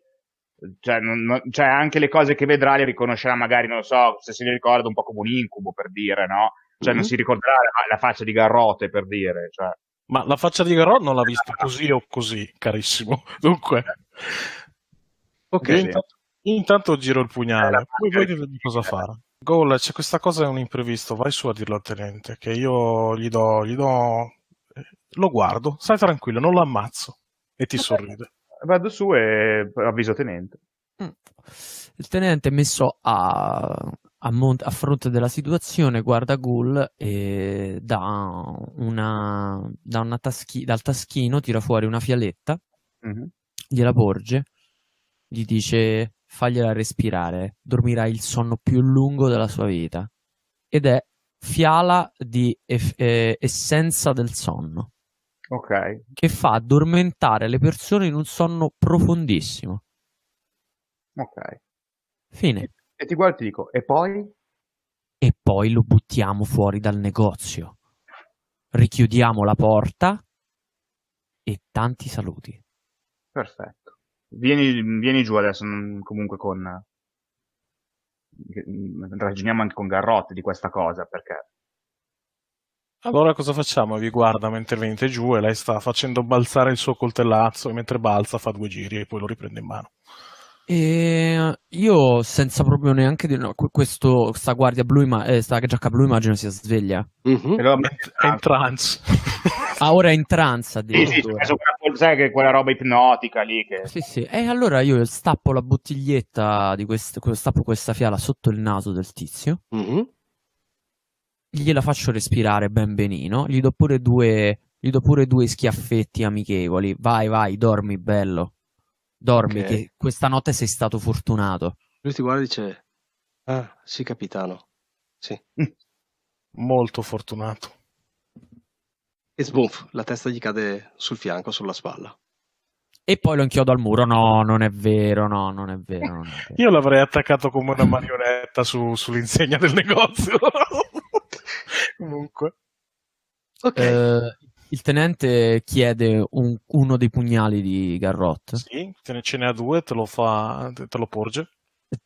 Cioè, non, non, cioè, anche le cose che vedrà le riconoscerà magari, non lo so, se si ricorda un po' come un incubo, per dire, no? Cioè, mm-hmm. non si ricorderà la, la, faccia di Garrote, per dire, cioè. Ma la faccia di Garrote non l'ha vista così o così, carissimo. Dunque... Ok. Intanto, intanto, giro il pugnale, poi vedete cosa fare. Gol, c'è questa cosa, è un imprevisto, vai su a dirlo al tenente, che io gli do, gli do... Eh, lo guardo, stai tranquillo, non lo ammazzo. E ti okay. sorride. Vado su e avviso tenente. Mm. Il tenente messo a, a, mont- a, fronte della situazione guarda Ghoul e da, una, da una taschi- dal taschino tira fuori una fialetta, mm-hmm. gliela porge, gli dice fagliela respirare, dormirà il sonno più lungo della sua vita. Ed è fiala di eff- eh, essenza del sonno. Ok. Che fa addormentare le persone in un sonno profondissimo. Ok. Fine. E ti guardo e ti dico, e poi? E poi lo buttiamo fuori dal negozio. Richiudiamo la porta e tanti saluti. Perfetto. Vieni, vieni giù adesso, comunque con... Ragioniamo anche con Garrotti di questa cosa, perché... Allora cosa facciamo? Vi guarda mentre venite giù e lei sta facendo balzare il suo coltellazzo e mentre balza fa due giri e poi lo riprende in mano. E io senza proprio neanche dire no, questo, questa guardia blu, ma, eh, sta giacca blu immagino sia sveglia. Mm-hmm. È in trance. ah, ora è in trance Sì, sì, sai che quella roba ipnotica lì che... Sì, sì. E allora io stappo la bottiglietta di questo, stappo questa fiala sotto il naso del tizio. Mm-hmm. Gliela faccio respirare ben benino. Gli do pure due, gli do pure due schiaffetti amichevoli. Vai, vai, dormi bello. Dormi, okay. che questa notte sei stato fortunato. Lui ti guarda e dice: Ah, sì, capitano. Sì. Molto fortunato. E sbonf, la testa gli cade sul fianco, sulla spalla. E poi lo inchiodo al muro. No, non è vero, no, non è vero. Non è vero. Io l'avrei attaccato come una marionetta su, sull'insegna del negozio. Comunque. Ok. Eh, il tenente chiede un, uno dei pugnali di Garrot. Sì, ce ne ha due, te lo, fa, te lo porge.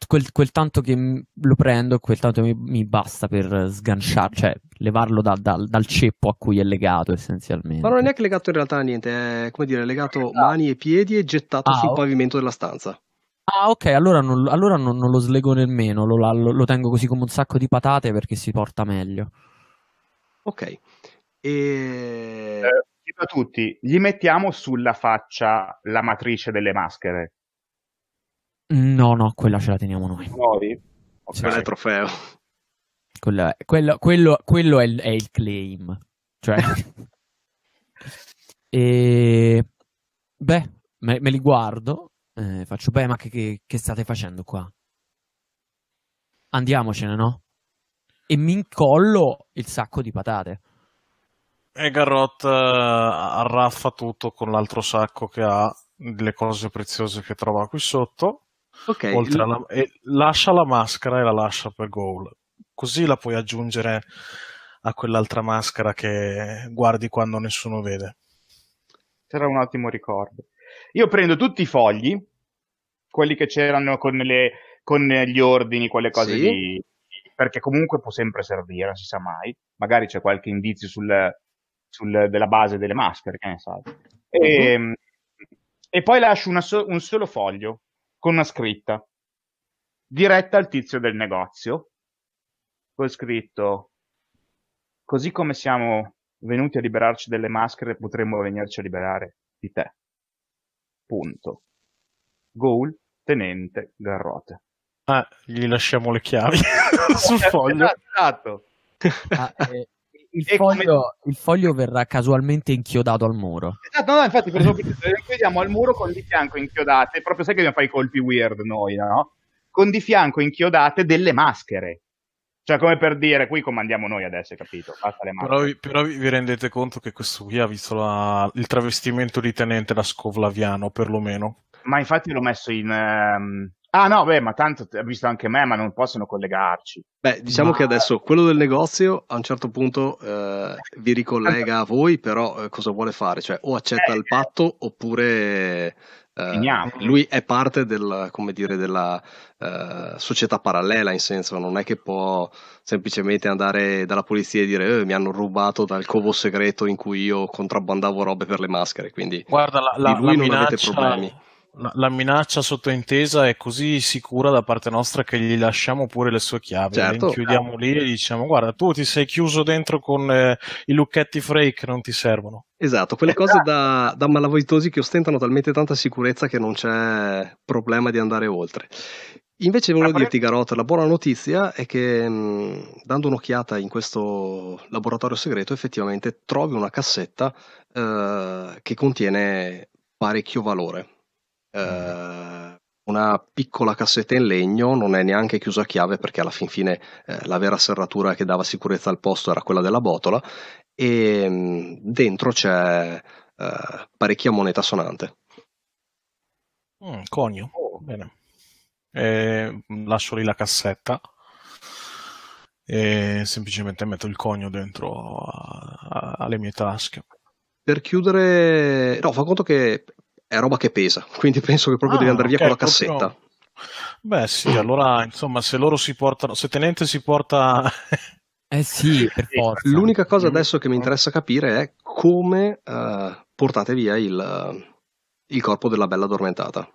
Quel, quel, tanto che lo prendo, quel tanto mi, mi basta per sganciare, cioè levarlo da, da, dal ceppo a cui è legato essenzialmente. Ma non è neanche legato in realtà a niente, è come dire, legato ah. mani e piedi e gettato ah, sul okay. pavimento della stanza. Ah, ok, allora non, allora non, non lo slego nemmeno, lo, lo, lo, tengo così come un sacco di patate perché si porta meglio. Ok. E... Eh, a tutti, gli mettiamo sulla faccia la matrice delle maschere? No, no, quella ce la teniamo noi. Nuovi? Okay. Quello è il trofeo. Quello è, quello, quello, quello è, il, è il claim. Cioè... e... Beh, me, me li guardo. Eh, faccio, beh, ma che, che, che state facendo qua? Andiamocene, no? E mi incollo il sacco di patate. E Garrot uh, arraffa tutto con l'altro sacco che ha delle cose preziose che trova qui sotto. Ok. Oltre alla, e lascia la maschera e la lascia per goal. Così la puoi aggiungere a quell'altra maschera che guardi quando nessuno vede. Sarà un ottimo ricordo. Io prendo tutti i fogli, quelli che c'erano con, le, con gli ordini, quelle cose sì. di, perché comunque può sempre servire, non si sa mai. Magari c'è qualche indizio sul, sul, della base delle maschere, che ne sai. E, uh-huh. e poi lascio so- un solo foglio con una scritta diretta al tizio del negozio. Poi scritto: Così come siamo venuti a liberarci delle maschere, potremmo venirci a liberare di te. Punto. Goal, tenente, garrote. Ah, gli lasciamo le chiavi sul foglio. Esatto. Ah, eh, il, foglio, come... il, foglio, verrà casualmente inchiodato al muro. Esatto, no, infatti, per esempio, lo inchiodiamo al muro con di fianco inchiodate, proprio sai che dobbiamo fare i colpi weird noi, no? Con di fianco inchiodate delle maschere. Cioè, come per dire, qui comandiamo noi adesso, capito? Però vi, però, vi, rendete conto che questo qui ha visto la, il travestimento di tenente da scovlaviano, perlomeno. Ma infatti l'ho messo in, um, Ah no, beh, ma tanto ha visto anche me, ma non possono collegarci. Beh, diciamo ma... che adesso quello del negozio a un certo punto eh, vi ricollega a voi, però eh, cosa vuole fare? Cioè o accetta eh, il patto oppure Finiamo. lui è parte del, come dire, della uh, società parallela, in senso non è che può semplicemente andare dalla polizia e dire eh, mi hanno rubato dal covo segreto in cui io contrabbandavo robe per le maschere, quindi Guarda, la, la, di lui la non avete minaccia, problemi. La, la minaccia sottointesa è così sicura da parte nostra che gli lasciamo pure le sue chiavi, Certo. le inchiudiamo lì e diciamo guarda tu ti sei chiuso dentro con eh, i lucchetti Frey che non ti servono. Esatto, quelle cose da, da malavitosi che ostentano talmente tanta sicurezza che non c'è problema di andare oltre. Invece volevo dirti, Garot, la buona notizia è che mh, dando un'occhiata in questo laboratorio segreto effettivamente trovi una cassetta eh, che contiene parecchio valore. Eh, una piccola cassetta in legno, non è neanche chiusa a chiave perché alla fin fine eh, la vera serratura che dava sicurezza al posto era quella della botola e mh, dentro c'è eh, parecchia moneta sonante. Mm, conio, bene. Eh, lascio lì la cassetta e semplicemente metto il conio dentro a- a- alle mie tasche. Per chiudere, no, fa conto che è roba che pesa, quindi penso che proprio Ah, devi andare via ok, con la proprio- cassetta. Beh, sì, allora, insomma, se loro si portano, se Tenente si porta Eh sì, per forza. L'unica cosa adesso che mi interessa capire è come eh, portate via il, il corpo della bella addormentata.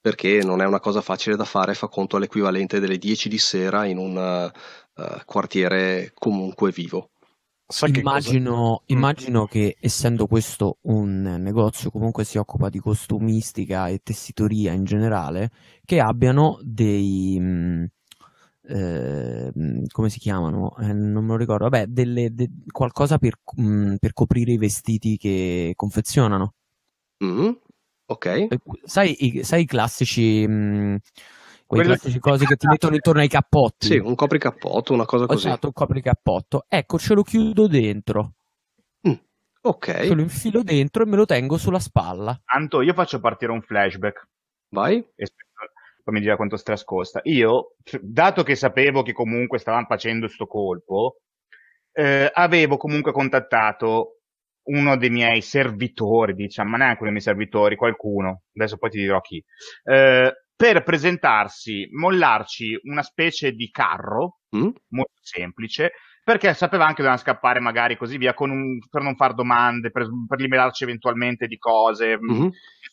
Perché non è una cosa facile da fare, fa conto all'equivalente delle 10 di sera in un eh, quartiere comunque vivo. Sai che cosa? Immagino, Mm. immagino che essendo questo un negozio comunque si occupa di costumistica e tessitoria in generale, che abbiano dei mh, eh, mh, come si chiamano? Eh, non me lo ricordo. Vabbè, delle, de- qualcosa per, mh, per coprire i vestiti che confezionano. Mm, Ok, Eh, Sai, i, sai i classici, mh, quei Quello- classici cose che ti mettono intorno ai cappotti? sì, un copricappotto, una cosa così. Esatto, un copricappotto. Ecco, ce lo chiudo dentro. Ok, Ce lo infilo dentro e me lo tengo sulla spalla. Tanto io faccio partire un flashback. vai. e poi mi dirà quanto stress costa. Io, dato che sapevo che comunque stavano facendo sto colpo, eh, avevo comunque contattato uno dei miei servitori, diciamo, ma neanche uno dei miei servitori, qualcuno, adesso poi ti dirò chi, eh, per presentarsi, mollarci una specie di carro Mm, molto semplice, perché sapeva anche che dovevano scappare magari così via con un- per non fare domande, per, per liberarci eventualmente di cose. mhm,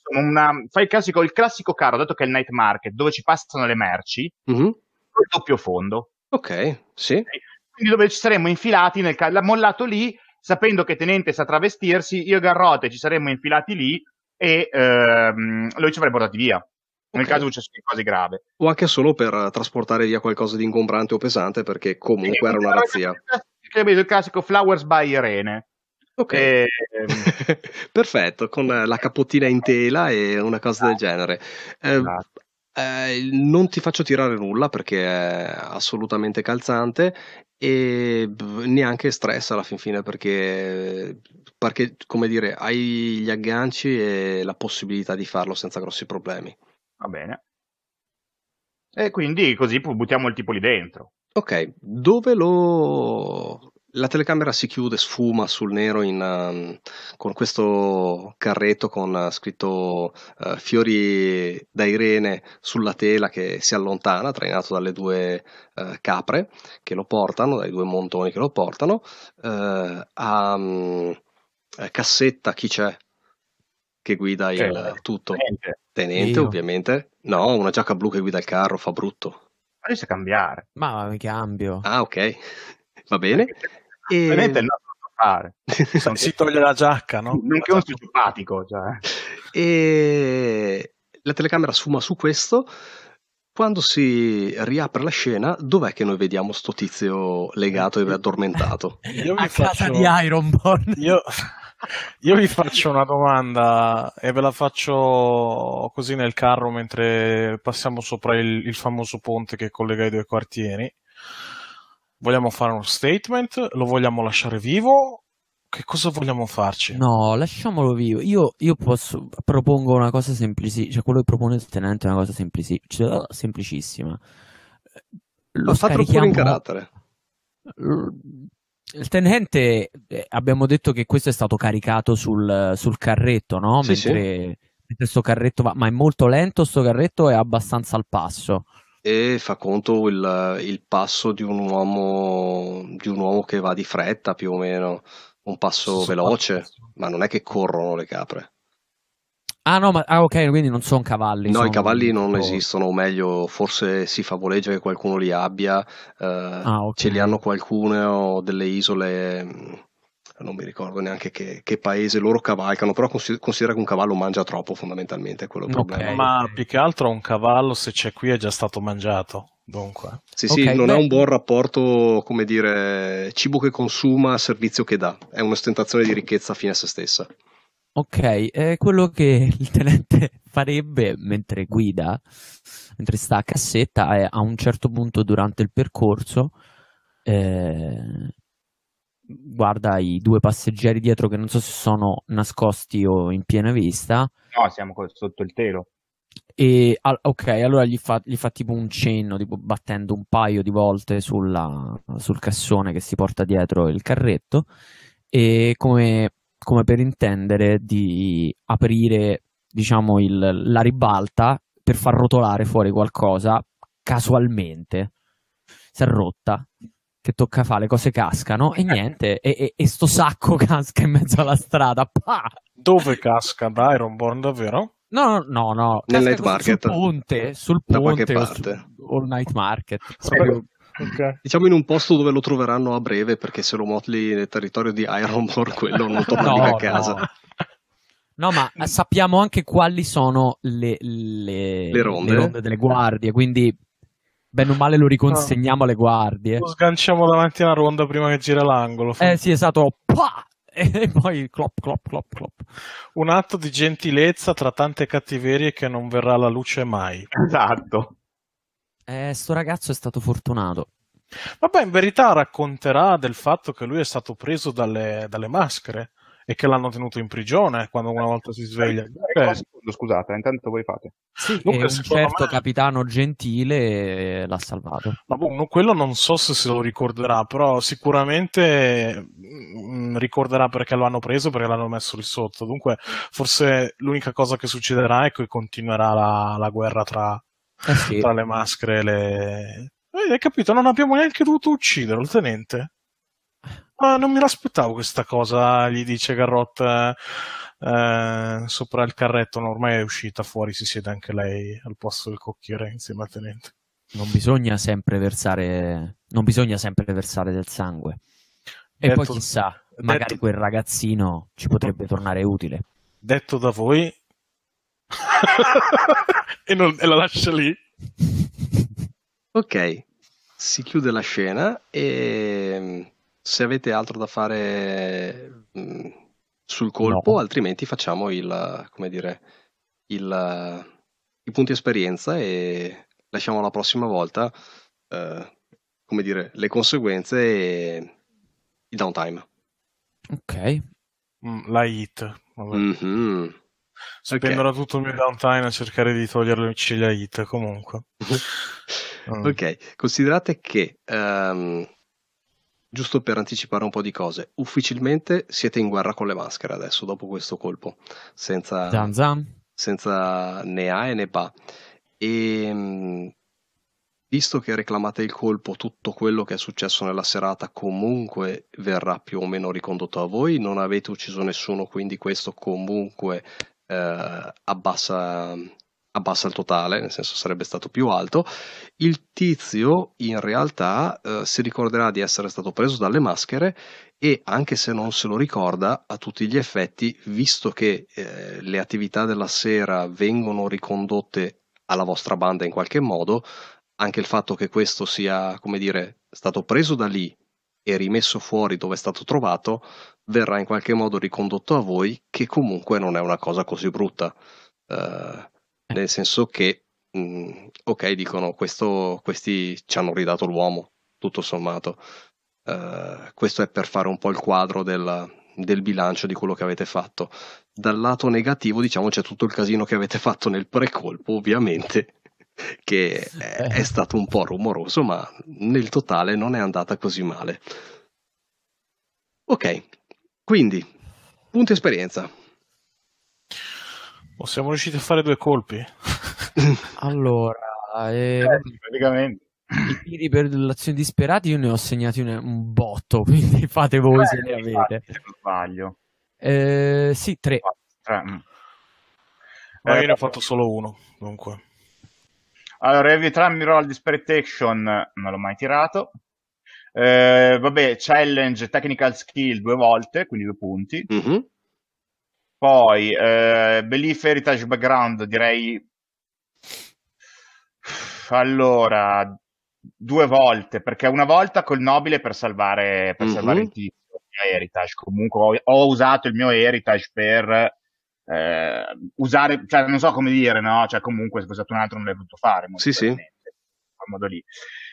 Insomma, una- fai il classico, il classico carro, dato che è il night market, dove ci passano le merci, mhm. col doppio fondo. Ok, sì. Quindi dove ci saremmo infilati, nel ca- l'ha mollato lì, sapendo che Tenente sa travestirsi, io e Garrote ci saremmo infilati lì e ehm, lui ci avrebbe portati via. Nel Ok. caso successe cose grave. O anche solo per trasportare via qualcosa di ingombrante o pesante, perché comunque era una razzia. Capito, Il classico Flowers by Irene. Ok. Ehm, Perfetto, con la capottina in tela e una cosa del genere. Eh, esatto. eh, non ti faccio tirare nulla perché è assolutamente calzante e neanche stress alla fin fine perché, perché, come dire, hai gli agganci e la possibilità di farlo senza grossi problemi. Va bene. E quindi così buttiamo il tipo lì dentro. Ok, dove lo... La telecamera si chiude, sfuma sul nero in, um, con questo carretto con uh, scritto uh, fiori da Irene sulla tela che si allontana, trainato dalle due uh, capre che lo portano, dai due montoni che lo portano. Uh, a um, cassetta chi c'è che guida il tutto? Niente. Tenente, Io. ovviamente. No, una giacca blu che guida il carro, fa brutto. Ma sa cambiare. Ma mi cambio. Ah, ok, va bene. Tenente è E... il nostro da fare. Si- toglie la giacca, no? Non che un sociopatico, cioè. e la telecamera sfuma su questo. Quando si riapre la scena, dov'è che noi vediamo sto tizio legato e addormentato? Io A casa faccio- di Ironborn. Io, io vi faccio una domanda e ve la faccio così nel carro mentre passiamo sopra il, il famoso ponte che collega i due quartieri. Vogliamo fare uno statement? Lo vogliamo lasciare vivo? Che cosa vogliamo farci? No, lasciamolo vivo. Io, io posso, propongo una cosa semplici, cioè quello che propone il tenente è una cosa semplici- cioè, semplicissima. Lo Fatelo pure in carattere. L- Il tenente, eh, abbiamo detto che questo è stato caricato sul, sul carretto, no? Sì, Mentre Questo carretto va, ma è molto lento sto carretto è abbastanza al passo? E fa conto il, il passo di un uomo di un uomo che va di fretta più o meno, un passo Sì, veloce, passo. ma non è che corrono le capre. Ah no, ma ah, ok, quindi non sono cavalli. No, i sono cavalli non proprio- esistono, o meglio, forse si favoleggia che qualcuno li abbia, eh, Ah, ok. ce li hanno qualcuno delle isole, mh, non mi ricordo neanche che, che paese loro cavalcano, però consi- considera che un cavallo mangia troppo fondamentalmente, è quello il problema. Ma più che altro un cavallo, se c'è qui, è già stato mangiato. Dunque, Sì, sì, Ok, non beh- ha un buon rapporto, come dire, cibo che consuma, servizio che dà, è un'ostentazione di ricchezza fine a se stessa. Ok, è quello che il tenente farebbe mentre guida, mentre sta a cassetta, è a un certo punto durante il percorso eh, guarda i due passeggeri dietro che non so se sono nascosti o in piena vista No, siamo co- sotto il telo. e al- ok, allora gli fa, gli fa tipo un cenno, tipo battendo un paio di volte sulla- sul cassone che si porta dietro il carretto e come, come per intendere di aprire, diciamo, il- la ribalta per far rotolare fuori qualcosa casualmente. Si è rotta. Che tocca fare, le cose cascano e niente, e, e- e sto sacco casca in mezzo alla strada. Pa! dove casca da Ironborn davvero? No, no, no, Nel night market. sul ponte, sul Da qualche ponte o, su- o il night market. Proprio- ok. Diciamo in un posto dove lo troveranno a breve, perché se lo motli nel territorio di Ironborn, quello non torna No, mica a no. casa. No, ma eh, sappiamo anche quali sono le, le- Le ronde? delle guardie, quindi bene o male lo riconsegniamo alle guardie. Lo sganciamo davanti alla ronda prima che gira l'angolo. Eh sì, esatto, pa! E poi clop, clop, clop, clop. Un atto di gentilezza tra tante cattiverie che non verrà alla luce mai. Esatto. Eh, sto ragazzo è stato fortunato. Vabbè, in verità racconterà del fatto che lui è stato preso dalle, dalle maschere e che l'hanno tenuto in prigione quando una volta si sveglia. Eh, Eh, scusate, intanto voi fate. Sì, Comunque, e un certo me- capitano gentile l'ha salvato. ma boh, no, quello non so se se lo ricorderà, però sicuramente mm, ricorderà perché lo hanno preso, perché l'hanno messo lì sotto. Dunque, forse l'unica cosa che succederà è che continuerà la, la guerra tra, Eh sì. tra le maschere e le... Eh, hai capito? Non abbiamo neanche dovuto ucciderlo, il tenente. Ma non me l'aspettavo questa cosa, gli dice Garrot eh, eh, sopra il carretto. No, ormai è uscita fuori, si siede anche lei al posto del cocchiere insieme al tenente. Non bisogna sempre versare, non bisogna sempre versare del sangue. E Detto- poi chissà, magari detto- quel ragazzino ci potrebbe tornare utile. Detto da voi, e, non- e la lascia lì. Ok, si chiude la scena e mm, se avete altro da fare mm, sul colpo, No. altrimenti facciamo il, come dire, il, i punti esperienza e lasciamo alla prossima volta, eh, come dire, le conseguenze e il downtime. Ok. Mm, la hit. Vabbè. Mhm. Spenderò tutto il mio downtime a cercare di togliere le ciglia a hit comunque. Mm. Ok, considerate che, ehm, giusto per anticipare un po' di cose, ufficialmente siete in guerra con le maschere adesso, dopo questo colpo, senza, Zan zan. senza né A né ba. E mh, visto che reclamate il colpo, tutto quello che è successo nella serata comunque verrà più o meno ricondotto a voi, non avete ucciso nessuno, quindi questo comunque eh, abbassa, abbassa il totale, nel senso sarebbe stato più alto. Il tizio in realtà eh, si ricorderà di essere stato preso dalle maschere e anche se non se lo ricorda, a tutti gli effetti, visto che eh, le attività della sera vengono ricondotte alla vostra banda in qualche modo, anche il fatto che questo sia, come dire, stato preso da lì e rimesso fuori dove è stato trovato, verrà in qualche modo ricondotto a voi, che comunque non è una cosa così brutta. Eh, nel senso che, mh, ok, dicono, questo, questi ci hanno ridato l'uomo, tutto sommato. Eh, questo è per fare un po' il quadro del, del bilancio di quello che avete fatto. Dal lato negativo, diciamo, c'è tutto il casino che avete fatto nel precolpo, ovviamente, che è, è stato un po' rumoroso, ma nel totale non è andata così male. Ok, quindi, punto esperienza. Oh, siamo riusciti a fare due colpi. Allora, eh, Eh, praticamente. i tiri per l'azione disperati io ne ho segnati un, un botto, quindi fate voi se ne Eh, avete. Se non sbaglio. Eh, sì, tre. Tre, mm. Ma Eh, io ne ho fatto solo uno, dunque. Allora, Heavy Tram Roll Disparate Action non l'ho mai tirato. Eh, vabbè, Challenge Technical Skill due volte, quindi due punti. Mhm. Poi eh, Belief Heritage Background direi allora due volte perché una volta col nobile per salvare, per Mhm. salvare il tizio il heritage comunque ho, ho usato il mio heritage per eh, usare cioè non so come dire no cioè comunque se fosse stato un altro non l'avrei voluto fare Sì, sì. Modo lì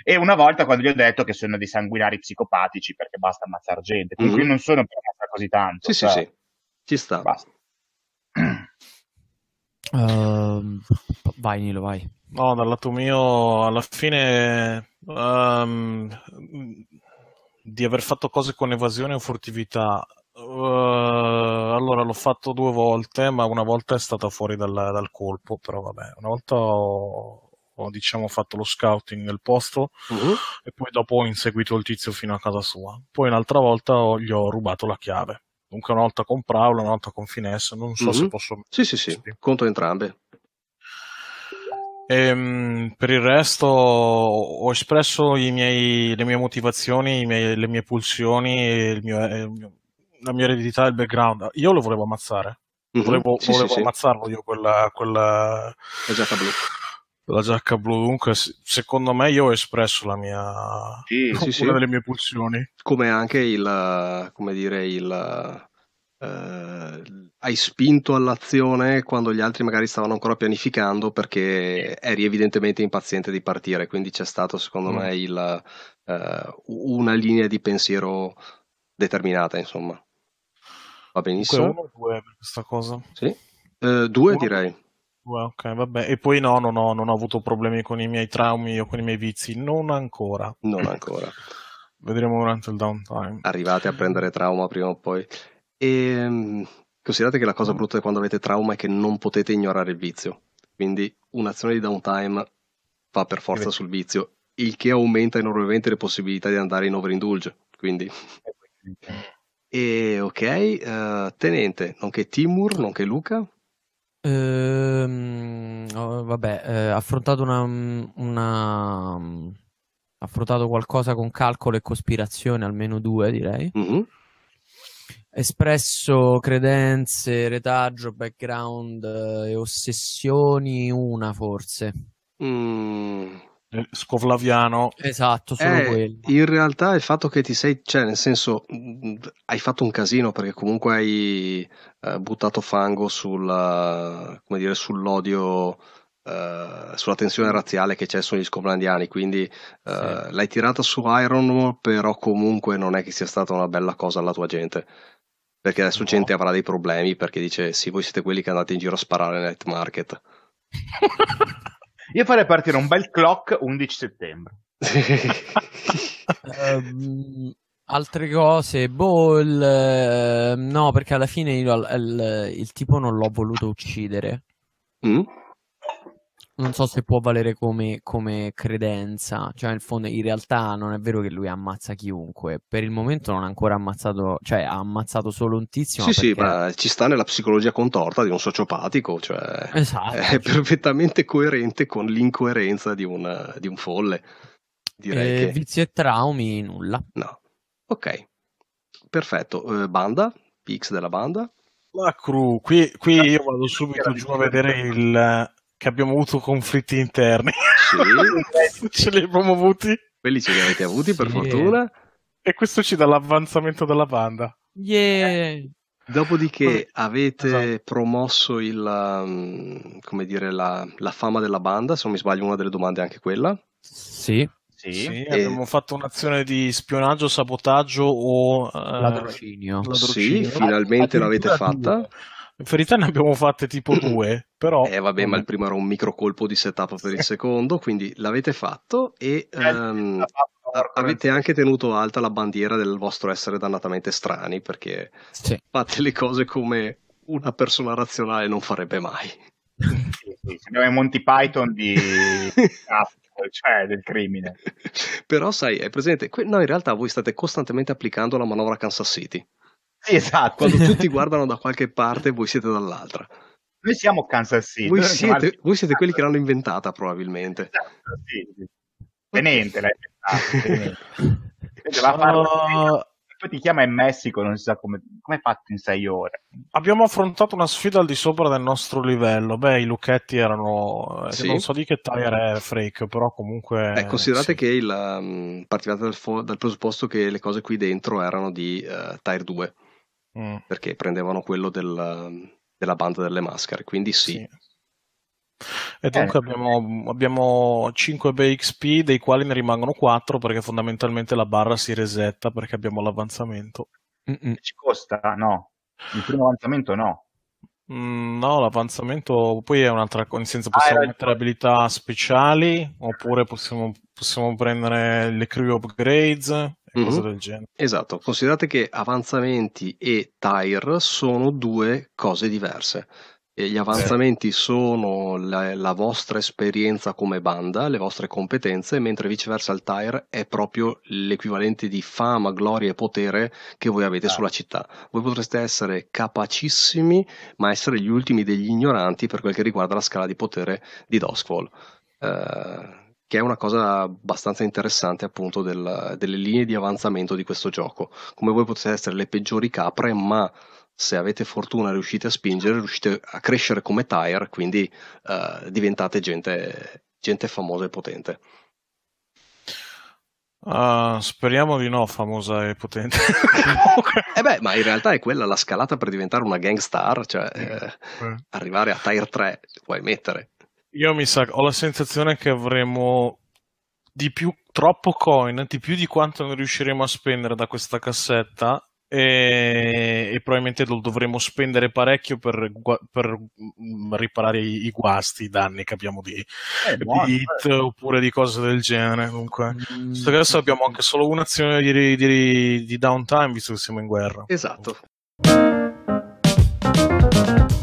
e una volta quando gli ho detto che sono dei sanguinari psicopatici perché basta ammazzare gente comunque Mhm. io non sono per ammazzare così tanto Sì, sì, cioè, sì. Ci sta. basta Ehm, vai Nilo, vai. No, dal lato mio, alla fine, ehm, di aver fatto cose con evasione o furtività, eh, allora l'ho fatto due volte, ma una volta è stata fuori dal, dal colpo, però vabbè, una volta ho, ho, diciamo fatto lo scouting nel posto Mhm. e poi dopo ho inseguito il tizio fino a casa sua. Poi un'altra volta ho- gli ho rubato la chiave. Dunque una volta con Prowl, una volta con Finesse, non so se Mhm. posso... Sì, sì, sì. Contro entrambe. Ehm, per il resto ho espresso i miei- le mie motivazioni, miei- le mie pulsioni, e il mio- e il mio- la mia eredità e il background. Io lo volevo ammazzare, Mhm. volevo, Sì, volevo sì, sì. ammazzarlo io quella, quella, La giacca blu. La giacca blu. Dunque, secondo me io ho espresso la mia, Sì, Sì, sì. una delle mie pulsioni. Come anche il, come dire, il, eh, hai spinto all'azione quando gli altri magari stavano ancora pianificando perché eri evidentemente impaziente di partire, quindi c'è stato secondo Mm. me il, eh, una linea di pensiero determinata, insomma. Va benissimo? uno o due per questa cosa. Sì. Eh, due Uno? direi. Ok, vabbè. E poi no, non ho, non ho avuto problemi con i miei traumi o con i miei vizi, non ancora. Non ancora. Vedremo durante il downtime. Arrivate a prendere trauma prima o poi. E mm, considerate che la cosa brutta quando avete trauma è che non potete ignorare il vizio. Quindi un'azione di downtime va per forza sul vizio, il che aumenta enormemente le possibilità di andare in overindulge. Quindi, e ok, eh, Tenente, nonché Timur, nonché Luca. Ehm, oh, vabbè, eh, affrontato una, una- affrontato qualcosa con calcolo e cospirazione, almeno due direi. Mhm. Espresso credenze, retaggio, background eh, e ossessioni, una forse. Mm, Scovlaviano, Esatto, solo Eh, quello. in realtà il fatto che ti sei, cioè nel senso, mh, hai fatto un casino perché comunque hai eh, buttato fango sulla, come dire, sull'odio, eh, sulla tensione razziale che c'è sugli scovlandiani, quindi eh, Sì. l'hai tirata su Iron, però comunque non è che sia stata una bella cosa alla tua gente. Perché adesso No. gente avrà dei problemi perché dice sì, voi siete quelli che andate in giro a sparare nel night market. Io farei partire un bel clock 11 settembre. Ehm, altre cose, boh, il, eh, no, perché alla fine io il, il tipo non l'ho voluto uccidere. Mm? Non so se può valere come, come credenza, cioè in fondo in realtà non è vero che lui ammazza chiunque, per il momento non ha ancora ammazzato, cioè ha ammazzato solo un tizio, Sì, ma sì, perché- ma ci sta nella psicologia contorta di un sociopatico, cioè Esatto, è perfettamente coerente con l'incoerenza di un, di un folle. Direi Eh, che vizi e traumi, nulla. no. Ok, perfetto. Eh, banda, Pix della banda. la crew. Qui, qui io vado subito giù a vedere il, che abbiamo avuto conflitti interni. Sì, Ce li abbiamo avuti. quelli ce li avete avuti per Sì. fortuna. E questo ci dà l'avanzamento della banda. Yeah. Dopodiché avete Esatto. promosso il, um, come dire, la, la fama della banda, se non mi sbaglio una delle domande è anche quella. Sì, Sì. Sì, E- abbiamo fatto un'azione di spionaggio, sabotaggio o eh, ladrocinio. ladrocinio. Sì, finalmente l'avete fatta. In verità ne abbiamo fatte tipo due, però... Eh vabbè, ma il primo era un micro colpo di setup per il secondo, quindi l'avete fatto e a- avete anche tenuto alta la bandiera del vostro essere dannatamente strani, perché Sì. fate le cose come una persona razionale non farebbe mai. Sì, sì, abbiamo i Monty Python di cioè del crimine. Però sai, è presente, no, in realtà voi state costantemente applicando la manovra Kansas City. Sì, esatto. Quando tutti guardano da qualche parte, voi siete dall'altra. Noi siamo Kansas City. Voi siete, voi siete quelli che l'hanno inventata, probabilmente. Esatto, sì. Tenente l'ha inventata. Uh, poi ti chiama in Messico, non si sa come, come è fatto in sei ore. Abbiamo affrontato una sfida al di sopra del nostro livello. Beh, i lucchetti erano. Eh, sì. Non so di che tire è Freak, però comunque. Eh, considerate sì. che il, um, partivate dal, fo- dal, presupposto che le cose qui dentro erano di uh, Tire 2. Mm. Perché prendevano quello del, della banda delle maschere, quindi sì. sì. E dunque eh. abbiamo, abbiamo 5 BXP, dei quali ne rimangono 4 perché fondamentalmente la barra si resetta perché abbiamo l'avanzamento. Mm-mm. Ci costa? No. Il primo avanzamento no. Mm, no, l'avanzamento poi è un'altra cosa, nel senso possiamo ah, mettere abilità speciali oppure possiamo, possiamo prendere le crew upgrades e mm-hmm. del genere. Esatto, considerate che avanzamenti e tire sono due cose diverse gli avanzamenti sono la, la, vostra esperienza come banda, le vostre competenze, mentre viceversa il tire è proprio l'equivalente di fama, gloria e potere che voi avete ah. sulla città. Voi potreste essere capacissimi, ma essere gli ultimi degli ignoranti per quel che riguarda la scala di potere di Duskwall. Uh, che è una cosa abbastanza interessante appunto del, delle linee di avanzamento di questo gioco. Come voi potete essere le peggiori capre, ma se avete fortuna riuscite a spingere, riuscite a crescere come tire, quindi uh, diventate gente, gente famosa e potente. Uh, speriamo di no, famosa e potente. eh beh, ma in realtà è quella la scalata per diventare una gangstar, cioè eh, eh. arrivare a Tire 3, puoi mettere. Io mi sa, ho la sensazione che avremo di più, troppo coin, di più di quanto ne riusciremo a spendere da questa cassetta e, e, probabilmente lo dovremo spendere parecchio per, per mm, riparare i, i, guasti, i danni che abbiamo di, eh, di hit eh. oppure di cose del genere. Comunque, mm, adesso abbiamo anche solo un'azione di, di, di downtime visto che siamo in guerra. Esatto.